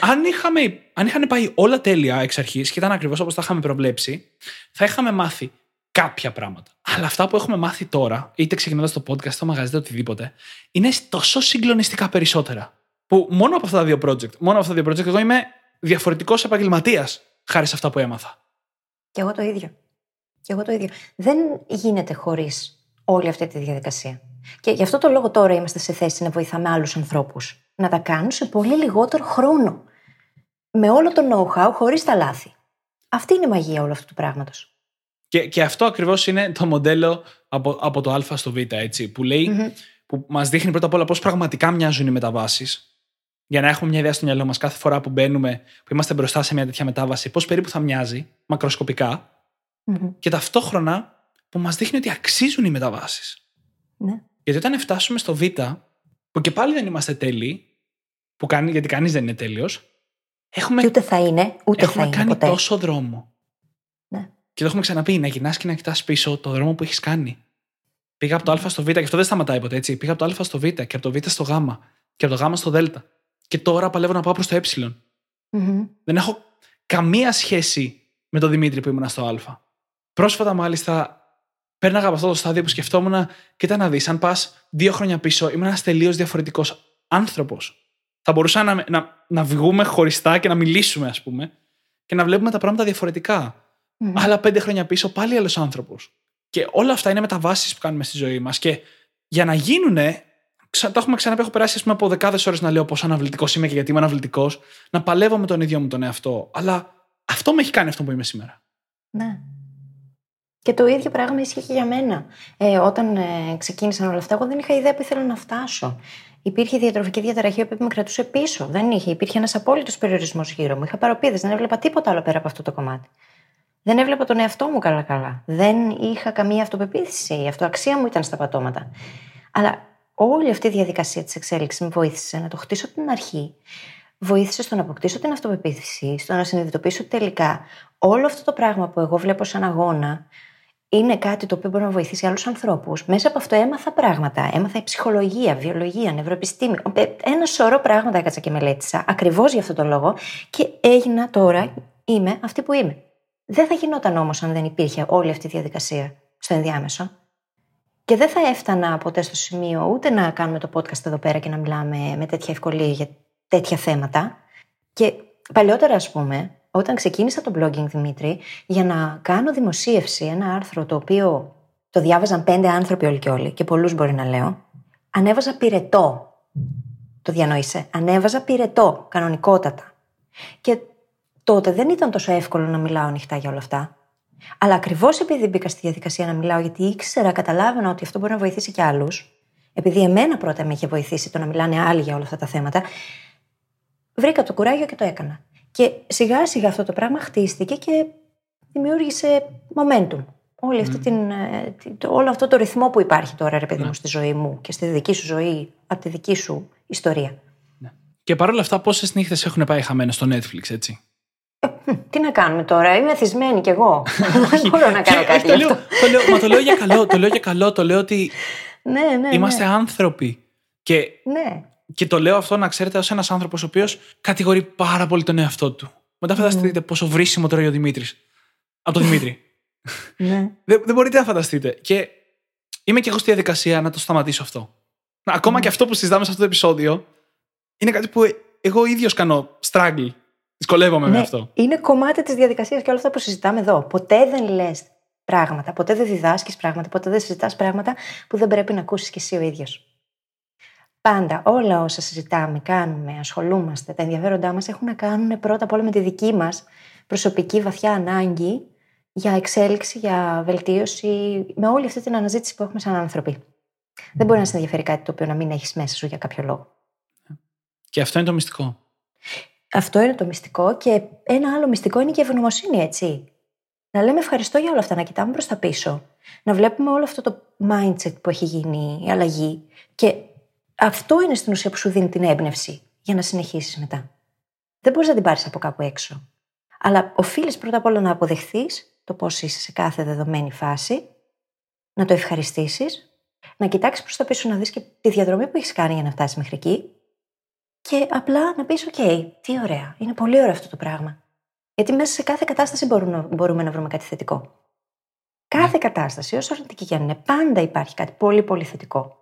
αν, είχαμε, αν είχαν πάει όλα τέλεια εξ αρχής και ήταν ακριβώς όπως τα είχαμε προβλέψει, θα είχαμε μάθει κάποια πράγματα. Αλλά αυτά που έχουμε μάθει τώρα, είτε ξεκινώντας το podcast, το μαγαζί, είτε οτιδήποτε, είναι τόσο συγκλονιστικά περισσότερα. Που μόνο από αυτά τα δύο project, μόνο από αυτά τα δύο project, εγώ είμαι διαφορετικός επαγγελματίας χάρη σε αυτά που έμαθα. Και εγώ το ίδιο. Και εγώ το ίδιο. Δεν γίνεται χωρίς όλη αυτή τη διαδικασία. Και γι' αυτό το λόγο τώρα είμαστε σε θέση να βοηθάμε άλλους ανθρώπους να τα κάνουν σε πολύ λιγότερο χρόνο. Με όλο το know-how, χωρίς τα λάθη. Αυτή είναι η μαγεία όλου αυτού του πράγματος. Και, και αυτό ακριβώς είναι το μοντέλο από, από το Α στο Β, έτσι, που λέει, που μας δείχνει πρώτα απ' όλα πώς πραγματικά μοιάζουν οι μεταβάσεις. Για να έχουμε μια ιδέα στο μυαλό μας κάθε φορά που μπαίνουμε, που είμαστε μπροστά σε μια τέτοια μετάβαση, πώς περίπου θα μοιάζει, μακροσκοπικά, και ταυτόχρονα που μας δείχνει ότι αξίζουν οι μεταβάσεις. Ναι. Γιατί όταν φτάσουμε στο Β, που και πάλι δεν είμαστε τέλειοι, που κάνει, γιατί κανείς δεν είναι τέλειος, έχουμε, Και ούτε θα είναι, ούτε θα έχουμε είναι κάνει ποτέ. τόσο δρόμο. Ναι. Και το έχουμε ξαναπεί, να γυρνάς και να κοιτάς πίσω το δρόμο που έχεις κάνει. Πήγα από το Α στο Β και αυτό δεν σταματάει ποτέ έτσι. Πήγα από το Α στο Β και από το Β στο Γ και από το Γ στο Δ. Και τώρα παλεύω να πάω προς το Ε. Μμμ. Δεν έχω καμία σχέση με τον Δημήτρη που ήμουν στο Α. Πρόσφατα, μάλιστα, πέρναγα από αυτό το στάδιο που σκεφτόμουν, κοίτα να δεις, αν πας δύο χρόνια πίσω, ήμουν ένας τελείως διαφορετικός άνθρωπος. Θα μπορούσα να, να, να βγούμε χωριστά και να μιλήσουμε, ας πούμε, και να βλέπουμε τα πράγματα διαφορετικά. Mm. Αλλά πέντε χρόνια πίσω, πάλι άλλος άνθρωπος. Και όλα αυτά είναι μεταβάσεις που κάνουμε στη ζωή μας. Και για να γίνουνε, το έχουμε ξαναπεί, έχω περάσει πούμε, από δεκάδες ώρες να λέω πόσο αναβλητικός είμαι και γιατί είμαι αναβλητικός, να παλεύω με τον ίδιο μου τον εαυτό. Αλλά αυτό με έχει κάνει αυτό που είμαι σήμερα. Ναι. Και το ίδιο πράγμα ισχύει και για μένα. Ε, όταν ε, ξεκίνησαν όλα αυτά, εγώ δεν είχα ιδέα που ήθελα να φτάσω. Υπήρχε διατροφική διαταραχή που με κρατούσε πίσω. Δεν είχε. Υπήρχε ένας απόλυτος περιορισμός γύρω μου. Είχα παροπίδες. Δεν έβλεπα τίποτα άλλο πέρα από αυτό το κομμάτι. Δεν έβλεπα τον εαυτό μου καλά-καλά. Δεν είχα καμία αυτοπεποίθηση. Η αυτοαξία μου ήταν στα πατώματα. Αλλά όλη αυτή η διαδικασία της εξέλιξης με βοήθησε να το χτίσω από την αρχή. Βοήθησε στο να αποκτήσω την αυτοπεποίθηση, στο να συνειδητοποιήσω τελικά όλο αυτό το πράγμα που εγώ βλέπω σαν αγώνα είναι κάτι το οποίο μπορεί να βοηθήσει άλλους ανθρώπους. Μέσα από αυτό έμαθα πράγματα. Έμαθα ψυχολογία, βιολογία, νευροεπιστήμη. Ένα σωρό πράγματα έκατσα και μελέτησα ακριβώς για αυτόν τον λόγο και έγινα τώρα, είμαι αυτή που είμαι. Δεν θα γινόταν όμως αν δεν υπήρχε όλη αυτή η διαδικασία στο ενδιάμεσο. Και δεν θα έφτανα ποτέ στο σημείο ούτε να κάνουμε το podcast εδώ πέρα και να μιλάμε με τέτοια ευκολία για τέτοια θέματα. Και παλιότερα, ας πούμε, όταν ξεκίνησα το blogging Δημήτρη, για να κάνω δημοσίευση, ένα άρθρο το οποίο το διάβαζαν πέντε άνθρωποι όλοι και όλοι, και πολλούς μπορεί να λέω, ανέβαζα πυρετό. Το διανοείσαι. Ανέβαζα πυρετό, κανονικότατα. Και τότε δεν ήταν τόσο εύκολο να μιλάω ανοιχτά για όλα αυτά. Αλλά ακριβώς επειδή μπήκα στη διαδικασία να μιλάω, γιατί ήξερα, καταλάβαινα ότι αυτό μπορεί να βοηθήσει και άλλους, επειδή εμένα πρώτα με είχε βοηθήσει το να μιλάνε άλλοι για όλα αυτά τα θέματα, βρήκα το κουράγιο και το έκανα. Και σιγά σιγά αυτό το πράγμα χτίστηκε και δημιούργησε momentum. Όλη αυτή την, ε, όλο αυτό το ρυθμό που υπάρχει τώρα, ρε παιδί μου, ναι. στη ζωή μου και στη δική σου ζωή, από τη δική σου ιστορία. Ναι. Και παρόλα αυτά, πόσες νύχτες έχουν πάει χαμένες στο Netflix, έτσι; Ε, τι να κάνουμε τώρα, είμαι εθισμένη κι εγώ. Δεν μπορώ να κάνω κάτι. το, λέω, το, λέω, μα το λέω για καλό, το λέω για καλό, το λέω ότι ναι, ναι, είμαστε ναι. άνθρωποι. Και ναι. Και το λέω αυτό να ξέρετε ως ένας άνθρωπος ο οποίος κατηγορεί πάρα πολύ τον εαυτό του. Μετά φανταστείτε mm. πόσο βρήσιμο τρώει ο Δημήτρης. Από τον Δημήτρη. ναι. δεν, δεν μπορείτε να φανταστείτε. Και είμαι και εγώ στη διαδικασία να το σταματήσω αυτό. Ακόμα και αυτό που συζητάμε σε αυτό το επεισόδιο είναι κάτι που εγώ ίδιος κάνω struggle. Δυσκολεύομαι ναι, με αυτό. Είναι κομμάτι της διαδικασίας και όλα αυτά που συζητάμε εδώ. Ποτέ δεν λες πράγματα, ποτέ δεν διδάσκεις πράγματα, ποτέ δεν συζητάς πράγματα που δεν πρέπει να ακούσεις κι εσύ ο ίδιος. Πάντα όλα όσα συζητάμε, κάνουμε, ασχολούμαστε, τα ενδιαφέροντά μας έχουν να κάνουν πρώτα απ' όλα με τη δική μας προσωπική βαθιά ανάγκη για εξέλιξη, για βελτίωση, με όλη αυτή την αναζήτηση που έχουμε σαν άνθρωποι. Δεν μπορεί να σε ενδιαφέρει κάτι το οποίο να μην έχεις μέσα σου για κάποιο λόγο. Και αυτό είναι το μυστικό. Αυτό είναι το μυστικό και ένα άλλο μυστικό είναι και η ευγνωμοσύνη, έτσι. Να λέμε ευχαριστώ για όλα αυτά, να κοιτάμε προς τα πίσω, να βλέπουμε όλο αυτό το mindset που έχει γίνει, η αλλαγή και αυτό είναι στην ουσία που σου δίνει την έμπνευση για να συνεχίσεις μετά. Δεν μπορείς να την πάρεις από κάπου έξω. Αλλά οφείλεις πρώτα απ' όλα να αποδεχθείς το πώς είσαι σε κάθε δεδομένη φάση, να το ευχαριστήσεις, να κοιτάξεις προς τα πίσω να δεις και τη διαδρομή που έχεις κάνει για να φτάσεις μέχρι εκεί. Και απλά να πεις: OK, τι ωραία, είναι πολύ ωραίο αυτό το πράγμα. Γιατί μέσα σε κάθε κατάσταση μπορούμε, μπορούμε να βρούμε κάτι θετικό. Κάθε κατάσταση, όσο αρνητική και αν είναι, πάντα υπάρχει κάτι πολύ πολύ θετικό.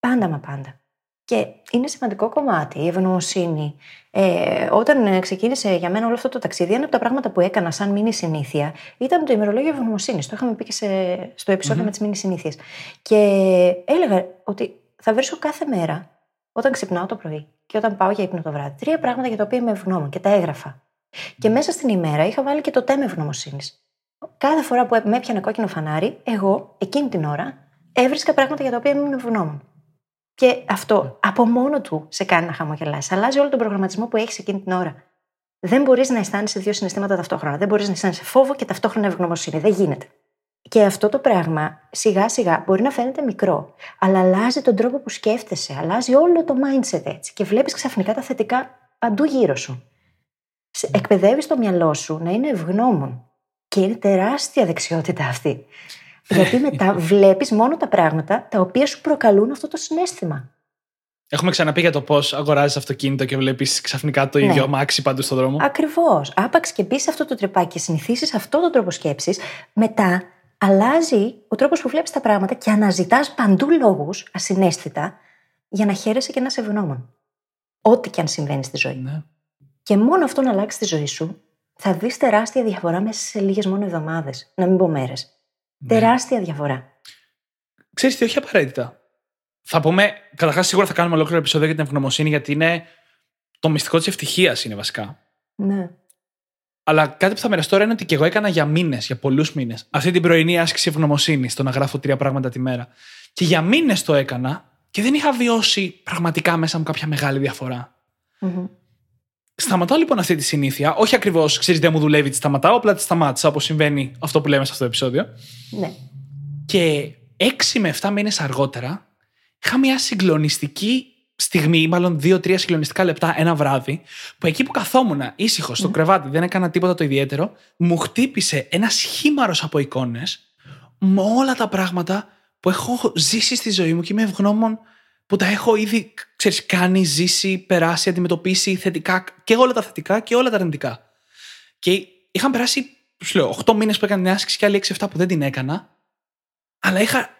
Πάντα μα πάντα. Και είναι σημαντικό κομμάτι η ευγνωμοσύνη. Ε, όταν ξεκίνησε για μένα όλο αυτό το ταξίδι, ένα από τα πράγματα που έκανα σαν μήνυ συνήθεια ήταν το ημερολόγιο ευγνωμοσύνης. Το είχαμε πει και σε, στο επεισόδιο mm-hmm. με τις μήνυ συνήθειες. Και έλεγα ότι θα βρίσκω κάθε μέρα, όταν ξυπνάω το πρωί και όταν πάω για ύπνο το βράδυ, τρία πράγματα για τα οποία είμαι ευγνώμων και τα έγραφα. Και μέσα στην ημέρα είχα βάλει και το τέμα ευγνωμοσύνης. Κάθε φορά που με έπιανε κόκκινο φανάρι, εγώ εκείνη την ώρα έβρισκα πράγματα για τα οποία ήμουν ευγνώμων. Και αυτό από μόνο του σε κάνει να χαμογελάσει. Αλλάζει όλο τον προγραμματισμό που έχεις εκείνη την ώρα. Δεν μπορείς να αισθάνεσαι δύο συναισθήματα ταυτόχρονα. Δεν μπορείς να αισθάνεσαι φόβο και ταυτόχρονα ευγνωμοσύνη. Δεν γίνεται. Και αυτό το πράγμα σιγά σιγά μπορεί να φαίνεται μικρό, αλλά αλλάζει τον τρόπο που σκέφτεσαι, αλλάζει όλο το mindset έτσι και βλέπεις ξαφνικά τα θετικά παντού γύρω σου. Εκπαιδεύεις το μυαλό σου να είναι ευγνώμων. Και είναι τεράστια δεξιότητα αυτή. Γιατί μετά <laughs> βλέπεις μόνο τα πράγματα τα οποία σου προκαλούν αυτό το συνέστημα. Έχουμε ξαναπεί για το πώς αγοράζεις αυτοκίνητο και βλέπεις ξαφνικά το ίδιο ναι. αμάξι παντού στον δρόμο. Ακριβώς. Άπαξ και μπει σε αυτό το τρυπάκι και συνηθίσεις αυτόν τον τρόπο σκέψης, μετά αλλάζει ο τρόπος που βλέπεις τα πράγματα και αναζητάς παντού λόγους ασυναίσθητα για να χαίρεσαι και να είσαι ευγνώμων. Ό,τι και αν συμβαίνει στη ζωή. Ναι. Και μόνο αυτό να αλλάξει τη ζωή σου, θα δεις τεράστια διαφορά μέσα σε λίγες μόνο εβδομάδες, να μην πω μέρες. Τεράστια διαφορά. Ξέρεις τι, όχι απαραίτητα. Θα πούμε, καταρχάς σίγουρα θα κάνουμε ολόκληρο επεισόδιο για την ευγνωμοσύνη, γιατί είναι το μυστικό της ευτυχίας είναι βασικά. Ναι. Αλλά κάτι που θα μοιραστώ τώρα είναι ότι και εγώ έκανα για μήνες, για πολλούς μήνες, αυτή την πρωινή άσκηση ευγνωμοσύνη, το να γράφω τρία πράγματα τη μέρα. Και για μήνες το έκανα και δεν είχα βιώσει πραγματικά μέσα μου κάποια μεγάλη διαφορά. Μμμ. Σταματάω λοιπόν αυτή τη συνήθεια. Όχι ακριβώς, ξέρεις, δεν μου δουλεύει, τη σταματάω, απλά τη σταμάτησα, όπως συμβαίνει αυτό που λέμε σε αυτό το επεισόδιο. Ναι. Και έξι με 7 μήνες αργότερα είχα μια συγκλονιστική στιγμή, ή μάλλον δύο-τρία συγκλονιστικά λεπτά ένα βράδυ, που εκεί που καθόμουν ήσυχος στο κρεβάτι, δεν έκανα τίποτα το ιδιαίτερο, μου χτύπησε ένα σχήμαρος από εικόνες με όλα τα πράγματα που έχω ζήσει στη ζωή μου και είμαι ευγνώμων που τα έχω ήδη ξέρεις, κάνει, ζήσει, περάσει, αντιμετωπίσει θετικά και όλα τα θετικά και όλα τα αρνητικά. Και είχαν περάσει, σου λέω, 8 μήνες που έκανα την άσκηση και άλλοι 6-7 που δεν την έκανα. Αλλά είχα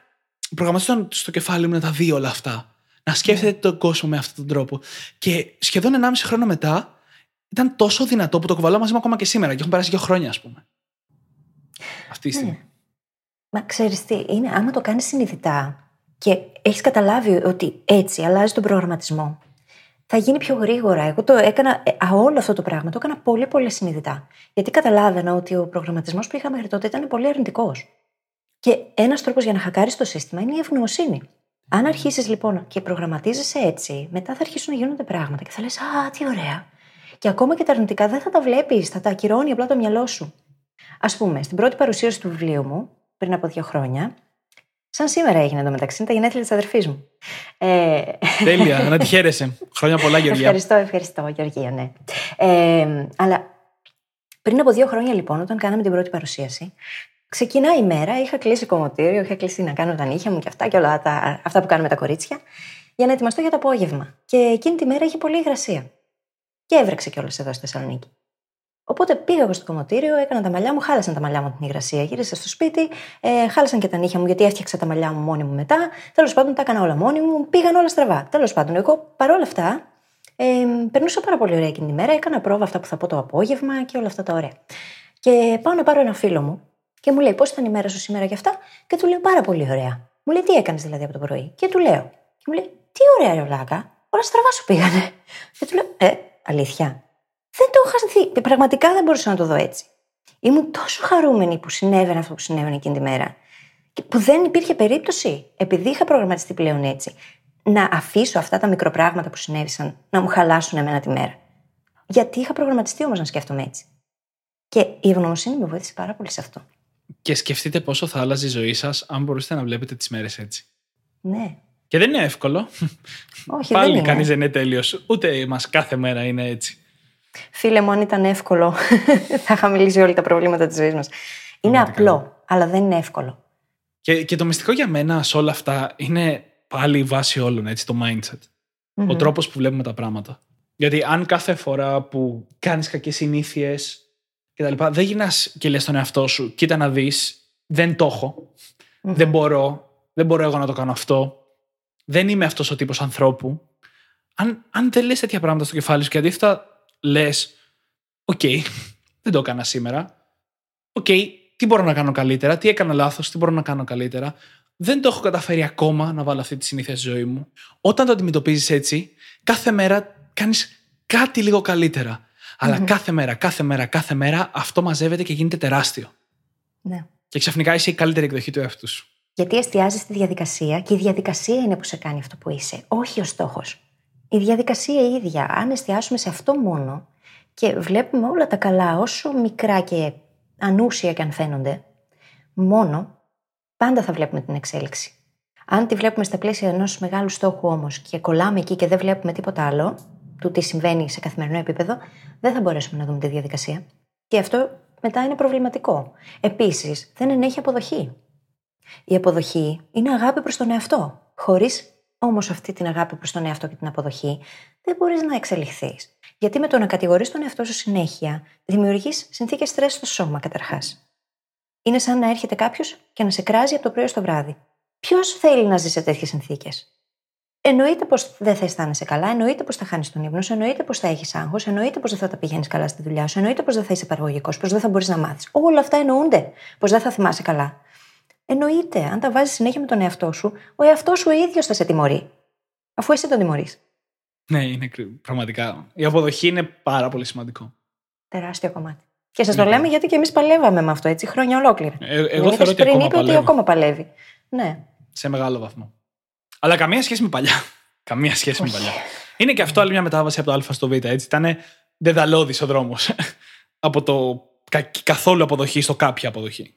προγραμματίσει στο κεφάλι μου να τα δει όλα αυτά. Να σκέφτεται τον κόσμο με αυτόν τον τρόπο. Και σχεδόν 1,5 χρόνο μετά ήταν τόσο δυνατό που το κουβαλάω μαζί μου ακόμα και σήμερα. Και έχουν περάσει δύο χρόνια, ας πούμε. Αυτή η στιγμή. Μα ξέρεις τι, είναι άμα το κάνεις συνειδητά και έχεις καταλάβει ότι έτσι αλλάζει τον προγραμματισμό, θα γίνει πιο γρήγορα. Εγώ το έκανα, ε, α, όλο αυτό το πράγμα το έκανα πολύ πολύ συνειδητά. Γιατί καταλάβαινα ότι ο προγραμματισμός που είχα μέχρι τότε ήταν πολύ αρνητικός. Και ένας τρόπος για να χακάρεις το σύστημα είναι η ευγνωμοσύνη. Αν αρχίσεις λοιπόν και προγραμματίζεσαι έτσι, μετά θα αρχίσουν να γίνονται πράγματα και θα λες: Α, τι ωραία. Και ακόμα και τα αρνητικά δεν θα τα βλέπεις, θα τα ακυρώνει απλά το μυαλό σου. Α πούμε, στην πρώτη παρουσίαση του βιβλίου μου, πριν από δύο χρόνια, σαν σήμερα έγινε το μεταξύ, είναι τα γενέθλια της αδερφής μου. Ε, Τέλεια, <laughs> να τη χαίρεσαι. Χρόνια πολλά, Γεωργία. Ευχαριστώ, ευχαριστώ, Γεωργία, ναι. Ε, αλλά πριν από δύο χρόνια, λοιπόν, όταν κάναμε την πρώτη παρουσίαση, ξεκινάει η μέρα, είχα κλείσει κομμωτήριο, είχα κλείσει να κάνω τα νύχια μου και αυτά και όλα τα, αυτά που κάνουμε τα κορίτσια, για να ετοιμαστώ για το απόγευμα. Και εκείνη τη μέρα είχε πολύ υγρασία. Και έβρεξε κιόλας εδώ στη Θεσσαλονίκη. Οπότε πήγα εγώ στο κομμωτήριο, έκανα τα μαλλιά μου, χάλασαν τα μαλλιά μου από την υγρασία. Γύρισα στο σπίτι, ε, χάλασαν και τα νύχια μου γιατί έφτιαξα τα μαλλιά μου μόνη μου μετά. Τέλος πάντων τα έκανα όλα μόνη μου, πήγαν όλα στραβά. Τέλος πάντων, εγώ παρόλα αυτά ε, περνούσα πάρα πολύ ωραία εκείνη τη μέρα. Έκανα πρόβα αυτά που θα πω το απόγευμα και όλα αυτά τα ωραία. Και πάω να πάρω ένα φίλο μου και μου λέει πώς ήταν η μέρα σου σήμερα και αυτά; Και του λέω πάρα πολύ ωραία. Μου λέει τι έκανες δηλαδή από το πρωί; Και του λέω. Και μου λέει τι ωραία ρε βλάκα. Όλα στραβά σου πήγανε. Και του λέω ε, αλήθεια. Δεν το είχα δει. Πραγματικά δεν μπορούσα να το δω έτσι. Ήμουν τόσο χαρούμενη που συνέβαινε αυτό που συνέβαινε εκείνη τη μέρα. Και που δεν υπήρχε περίπτωση, επειδή είχα προγραμματιστεί πλέον έτσι, να αφήσω αυτά τα μικροπράγματα που συνέβησαν να μου χαλάσουν εμένα τη μέρα. Γιατί είχα προγραμματιστεί όμως να σκέφτομαι έτσι. Και η ευγνωμοσύνη με βοήθησε πάρα πολύ σε αυτό. Και σκεφτείτε πόσο θα άλλαζε η ζωή σας αν μπορούσατε να βλέπετε τις μέρες έτσι. Ναι. Και δεν είναι εύκολο. Όχι, Πάλι δεν είναι. κανείς δεν είναι τέλειος. Ούτε μας κάθε μέρα είναι έτσι. Φίλε μου, αν ήταν εύκολο, <laughs> θα είχα μιλήσει όλα τα προβλήματα της ζωής μας. Είναι Πραγματικά. απλό, αλλά δεν είναι εύκολο. Και, και το μυστικό για μένα σε όλα αυτά είναι πάλι η βάση όλων, έτσι, το mindset. Ο τρόπος που βλέπουμε τα πράγματα. Γιατί αν κάθε φορά που κάνεις κακές συνήθειες και τα λοιπά, δεν γυρνάς και λες στον εαυτό σου, κοίτα να δεις, δεν το εχω δεν μπορώ, δεν μπορώ εγώ να το κάνω αυτό, δεν είμαι αυτός ο τύπος ανθρώπου. Αν, αν δεν λες τέτοια πράγματα στο κεφάλι σου και αντίθετα λες, οκ, δεν το έκανα σήμερα, οκ, τι μπορώ να κάνω καλύτερα, τι έκανα λάθος, τι μπορώ να κάνω καλύτερα. Δεν το έχω καταφέρει ακόμα να βάλω αυτή τη συνήθεια στη ζωή μου. Όταν το αντιμετωπίζεις έτσι, κάθε μέρα κάνεις κάτι λίγο καλύτερα. Αλλά κάθε μέρα, κάθε μέρα, κάθε μέρα αυτό μαζεύεται και γίνεται τεράστιο. Ναι. Και ξαφνικά είσαι η καλύτερη εκδοχή του εαυτού σου. Γιατί εστιάζεις στη διαδικασία και η διαδικασία είναι που σε κάνει αυτό που είσαι, όχι ο στόχος. Η διαδικασία η ίδια, αν εστιάσουμε σε αυτό μόνο και βλέπουμε όλα τα καλά, όσο μικρά και ανούσια και αν φαίνονται, μόνο πάντα θα βλέπουμε την εξέλιξη. Αν τη βλέπουμε στα πλαίσια ενός μεγάλου στόχου όμως και κολλάμε εκεί και δεν βλέπουμε τίποτα άλλο, του τι συμβαίνει σε καθημερινό επίπεδο, δεν θα μπορέσουμε να δούμε τη διαδικασία. Και αυτό μετά είναι προβληματικό. Επίσης, δεν ενέχει αποδοχή. Η αποδοχή είναι αγάπη προς τον εαυτό. Χωρίς όμως αυτή την αγάπη προς τον εαυτό και την αποδοχή, δεν μπορείς να εξελιχθείς. Γιατί με το να κατηγορείς τον εαυτό σου συνέχεια, δημιουργείς συνθήκες στρες στο σώμα καταρχάς. είναι σαν να έρχεται κάποιος και να σε κράζει από το πρωί στο βράδυ. Ποιος θέλει να ζει σε τέτοιες συνθήκες; Εννοείται πως δεν θα αισθάνεσαι καλά, εννοείται πως θα χάνεις τον ύπνο σου, εννοείται πως θα έχεις άγχος, εννοείται πως δεν θα τα πηγαίνεις καλά στη δουλειά σου, εννοείται πως δεν θα είσαι παραγωγικός, πως δεν θα μπορείς να μάθεις. Όλα αυτά εννοούνται. Πως δεν θα θυμάσαι καλά. Εννοείται, αν τα βάζεις συνέχεια με τον εαυτό σου, ο εαυτός σου ο ίδιος θα σε τιμωρεί. Αφού εσύ τον τιμωρείς. Ναι, είναι κρύ- πραγματικά. Η αποδοχή είναι πάρα πολύ σημαντικό. Τεράστιο κομμάτι. Και σας το Ναι. λέμε γιατί και εμείς παλεύαμε με αυτό έτσι χρόνια ολόκληρα. Ε, εγώ Δημήτρης θεωρώ ότι πριν ακόμα είπε ότι παλεύω. ακόμα παλεύει. Ναι. Σε μεγάλο βαθμό. Αλλά καμία σχέση με παλιά. <laughs> καμία σχέση με Όχι. παλιά. Είναι και αυτό άλλη μια μετάβαση από το Α στο Β. Έτσι. Ήταν δεδαλώδης ο δρόμος. <laughs> από το κα- καθόλου αποδοχή στο κάποια αποδοχή.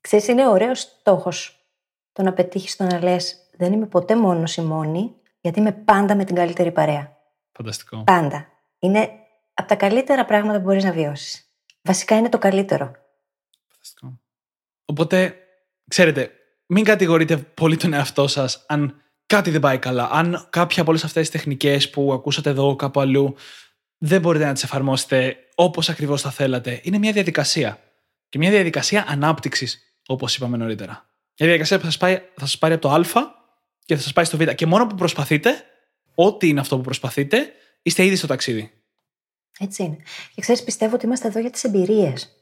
Ξέρεις, είναι ωραίος στόχος το να πετύχεις το να λες: Δεν είμαι ποτέ μόνος ή μόνη, γιατί είμαι πάντα με την καλύτερη παρέα. Φανταστικό. Πάντα. Είναι από τα καλύτερα πράγματα που μπορείς να βιώσεις. Βασικά είναι το καλύτερο. Φανταστικό. Οπότε, ξέρετε, μην κατηγορείτε πολύ τον εαυτό σας αν κάτι δεν πάει καλά. Αν κάποια από όλες αυτές τις τεχνικές που ακούσατε εδώ κάπου αλλού δεν μπορείτε να τις εφαρμόσετε όπως ακριβώς θα θέλατε. Είναι μια διαδικασία. Και μια διαδικασία ανάπτυξης, όπως είπαμε νωρίτερα. Μια διαδικασία που θα σας πάει, θα σας πάρει από το Α και θα σας πάει στο Β. Και μόνο που προσπαθείτε, ό,τι είναι αυτό που προσπαθείτε, είστε ήδη στο ταξίδι. Έτσι είναι. Και ξέρεις, πιστεύω ότι είμαστε εδώ για τις εμπειρίες.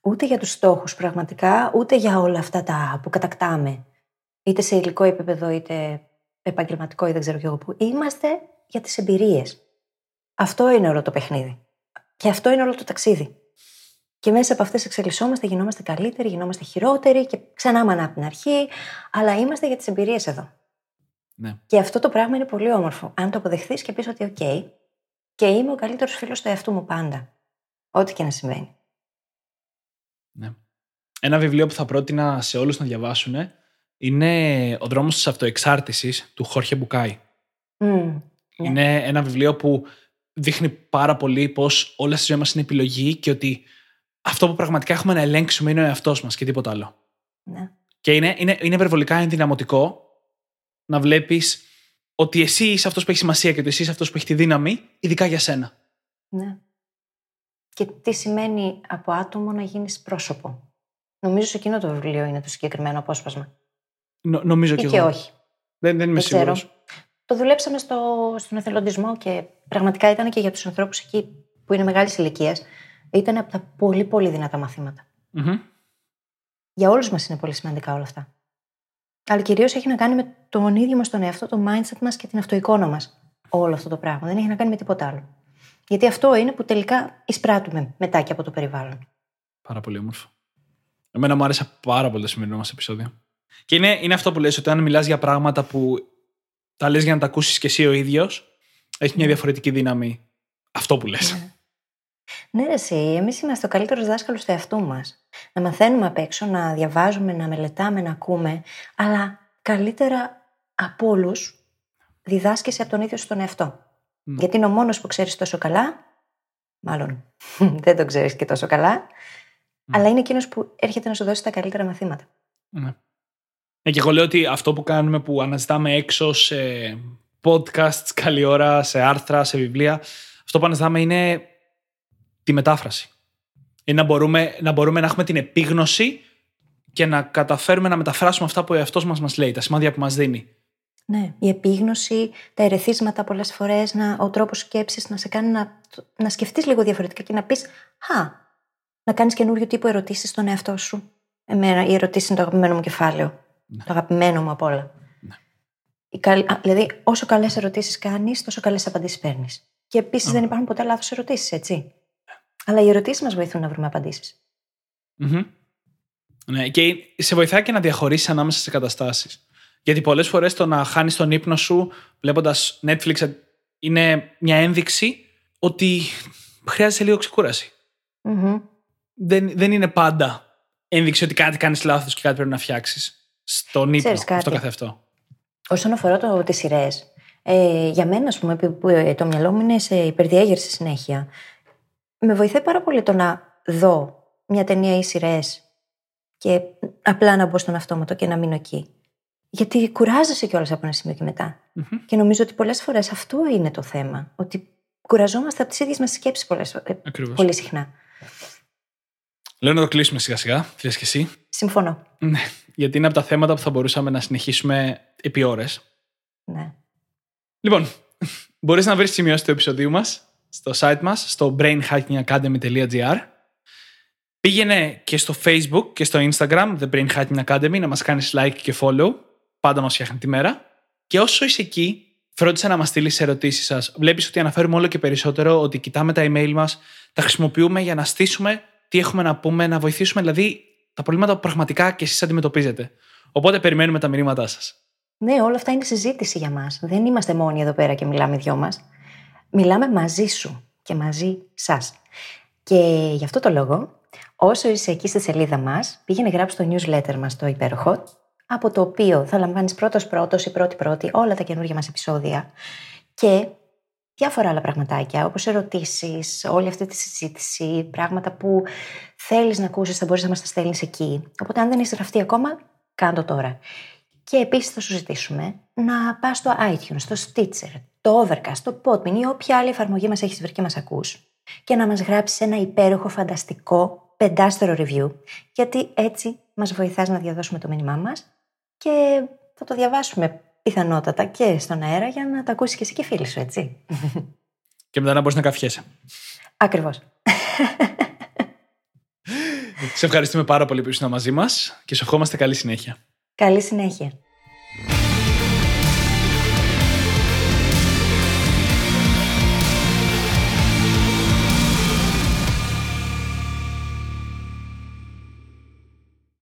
Ούτε για τους στόχους πραγματικά, ούτε για όλα αυτά τα που κατακτάμε. Είτε σε υλικό επίπεδο, είτε επαγγελματικό, ή δεν ξέρω κι εγώ που. Είμαστε για τις εμπειρίες. Αυτό είναι όλο το παιχνίδι. Και αυτό είναι όλο το ταξίδι. Και μέσα από αυτές εξελισσόμαστε, γινόμαστε καλύτεροι, γινόμαστε χειρότεροι και ξανά μανά από την αρχή. Αλλά είμαστε για τις εμπειρίες εδώ. Ναι. Και αυτό το πράγμα είναι πολύ όμορφο. Αν το αποδεχθείς και πεις ότι, OK, και είμαι ο καλύτερος φίλος του εαυτού μου πάντα. Ό,τι και να συμβαίνει. Ναι. Ένα βιβλίο που θα πρότεινα σε όλους να διαβάσουν είναι «Ο δρόμος της αυτοεξάρτησης» του Χόρχε Μπουκάη. Μμ, ναι. Είναι ένα βιβλίο που δείχνει πάρα πολύ πως όλα στη ζωή μας είναι επιλογή και ότι αυτό που πραγματικά έχουμε να ελέγξουμε είναι ο εαυτός μας και τίποτα άλλο. Ναι. Και είναι, είναι, είναι υπερβολικά ενδυναμωτικό να βλέπεις ότι εσύ είσαι αυτός που έχει σημασία και ότι εσύ είσαι αυτός που έχει τη δύναμη, ειδικά για σένα. ναι. Και τι σημαίνει από άτομο να γίνεις πρόσωπο. Νομίζω σε εκείνο το βιβλίο είναι το συγκεκριμένο απόσπασμα. Νο- νομίζω Ή και, και εγώ. όχι. Δεν, δεν είμαι Δεν ξέρω. σίγουρος. Το δουλέψαμε στο, στον εθελοντισμό και πραγματικά ήταν και για τους ανθρώπους εκεί που είναι μεγάλης ηλικίας. Ήταν από τα πολύ πολύ δυνατά μαθήματα. Μμμ. Για όλους μας είναι πολύ σημαντικά όλα αυτά. Αλλά κυρίως έχει να κάνει με τον ίδιο μας τον εαυτό, το mindset μας και την αυτοεικόνα μας. Όλο αυτό το πράγμα. Δεν έχει να κάνει με τίποτα άλλο. Γιατί αυτό είναι που τελικά εισπράττουμε μετά και από το περιβάλλον. Πάρα πολύ όμορφο. Εμένα μου άρεσε πάρα πολύ το σημερινό μας επεισόδιο. Και είναι, είναι αυτό που λες, ότι αν μιλάς για πράγματα που τα λες για να τα ακούσεις και εσύ ο ίδιος, έχεις μια διαφορετική δύναμη αυτό που λες. Ναι, ρε, εσύ, εμείς είμαστε ο καλύτερος δάσκαλος του εαυτού μας. Να μαθαίνουμε απ' έξω, να διαβάζουμε, να μελετάμε, να ακούμε, αλλά καλύτερα από όλους διδάσκεσαι από τον ίδιο σου τον εαυτό. Μμ. Γιατί είναι ο μόνος που ξέρεις τόσο καλά, μάλλον <laughs> δεν τον ξέρεις και τόσο καλά, αλλά είναι εκείνος που έρχεται να σου δώσει τα καλύτερα μαθήματα. Ναι. Ε, και εγώ λέω ότι αυτό που κάνουμε που αναζητάμε έξω σε podcasts, καλή ώρα, σε άρθρα, σε βιβλία, αυτό που αναζητάμε είναι τη μετάφραση. Είναι να μπορούμε, να μπορούμε να έχουμε την επίγνωση και να καταφέρουμε να μεταφράσουμε αυτά που ο εαυτός μας μας λέει, τα σημάδια που μας δίνει. Ναι, η επίγνωση, τα ερεθίσματα πολλές φορές, ο τρόπος σκέψης να σε κάνει να, να σκεφτείς λίγο διαφορετικά και να πεις Χα, να κάνεις καινούριο τύπο ερωτήσεις στον εαυτό σου. Εμένα, οι ερωτήσεις είναι το αγαπημένο μου κεφάλαιο. Ναι. Το αγαπημένο μου απ' όλα. Ναι. Η καλ- α, δηλαδή, όσο καλές ερωτήσεις κάνεις, τόσο καλές απαντήσεις παίρνεις. Και επίσης δεν υπάρχουν ποτέ λάθος ερωτήσεις, έτσι. Αλλά οι ερωτήσεις μας βοηθούν να βρούμε απαντήσεις. Μμμ. Ναι, και σε βοηθάει και να διαχωρίσεις ανάμεσα σε καταστάσεις. Γιατί πολλές φορές το να χάνεις τον ύπνο σου βλέποντας Netflix είναι μια ένδειξη ότι χρειάζεσαι λίγο ξεκούραση. Δεν, δεν είναι πάντα ένδειξη ότι κάτι κάνεις λάθος και κάτι πρέπει να φτιάξεις. Στον ύπνο, Ξέρεις κάτι; αυτό καθ' αυτό. Όσον αφορά το, τις σειρές, ε, για μένα, ας πούμε, που, που, ε, το μυαλό μου είναι σε υπερδιέγερση συνέχεια, με βοηθάει πάρα πολύ το να δω μια ταινία ή σειρές και απλά να μπω στον αυτόματο και να μείνω εκεί. Γιατί κουράζεσαι κιόλας από ένα σημείο και μετά. Μμμ. Και νομίζω ότι πολλές φορές αυτό είναι το θέμα. Ότι κουραζόμαστε από τις ίδιες μας σκέψεις πολλές, ε, Ακριβώς. πολύ συχνά. Λέω να το κλείσουμε σιγά σιγά, θες και εσύ. Συμφωνώ. Ναι, γιατί είναι από τα θέματα που θα μπορούσαμε να συνεχίσουμε επί ώρες. Ναι. Λοιπόν, <laughs> μπορείς να βρεις σημειώσεις του επεισοδίου μας στο site μας, στο brainhackingacademy.gr. Πήγαινε και στο Facebook και στο Instagram, The Brain Hacking Academy, να μας κάνεις like και follow. Πάντα μας φτιάχνει τη μέρα. Και όσο είσαι εκεί, φρόντισε να μας στείλεις ερωτήσεις σας. Βλέπεις ότι αναφέρουμε όλο και περισσότερο ότι κοιτάμε τα email μας, τα χρησιμοποιούμε για να στήσουμε τι έχουμε να πούμε, να βοηθήσουμε δηλαδή τα προβλήματα που πραγματικά και εσείς αντιμετωπίζετε. Οπότε περιμένουμε τα μηνύματά σας. Ναι, όλα αυτά είναι συζήτηση για μας. Δεν είμαστε μόνοι εδώ πέρα και μιλάμε οι δυο μας. Μιλάμε μαζί σου και μαζί σας. Και γι' αυτό το λόγο, όσο είσαι εκεί στη σελίδα μας, πήγαινε γράψει το newsletter μας το υπέροχο, από το οποίο θα λαμβάνεις πρώτος πρώτος ή πρώτη πρώτη όλα τα καινούργια μας επεισόδια και διάφορα άλλα πραγματάκια, όπως ερωτήσεις, όλη αυτή τη συζήτηση, πράγματα που θέλεις να ακούσεις, θα μπορείς να μας τα στέλνεις εκεί. Οπότε αν δεν είσαι γραφτεί ακόμα, κάντο τώρα. Και επίσης θα σου ζητήσουμε να πας στο iTunes, στο Stitcher, το Overcast, το Podbean ή όποια άλλη εφαρμογή μας έχεις βρει και μας ακούς και να μας γράψεις ένα υπέροχο, φανταστικό, πεντάστερο review, γιατί έτσι μας βοηθάς να διαδώσουμε το μήνυμά μας και θα το διαβάσουμε πιθανότατα και στον αέρα για να τα ακούσεις και εσύ και φίλοι σου, έτσι. Και μετά να μπορείς να καφιέσαι. Ακριβώς. Σε ευχαριστούμε πάρα πολύ που ήσουν μαζί μας και σου ευχόμαστε καλή συνέχεια. Καλή συνέχεια.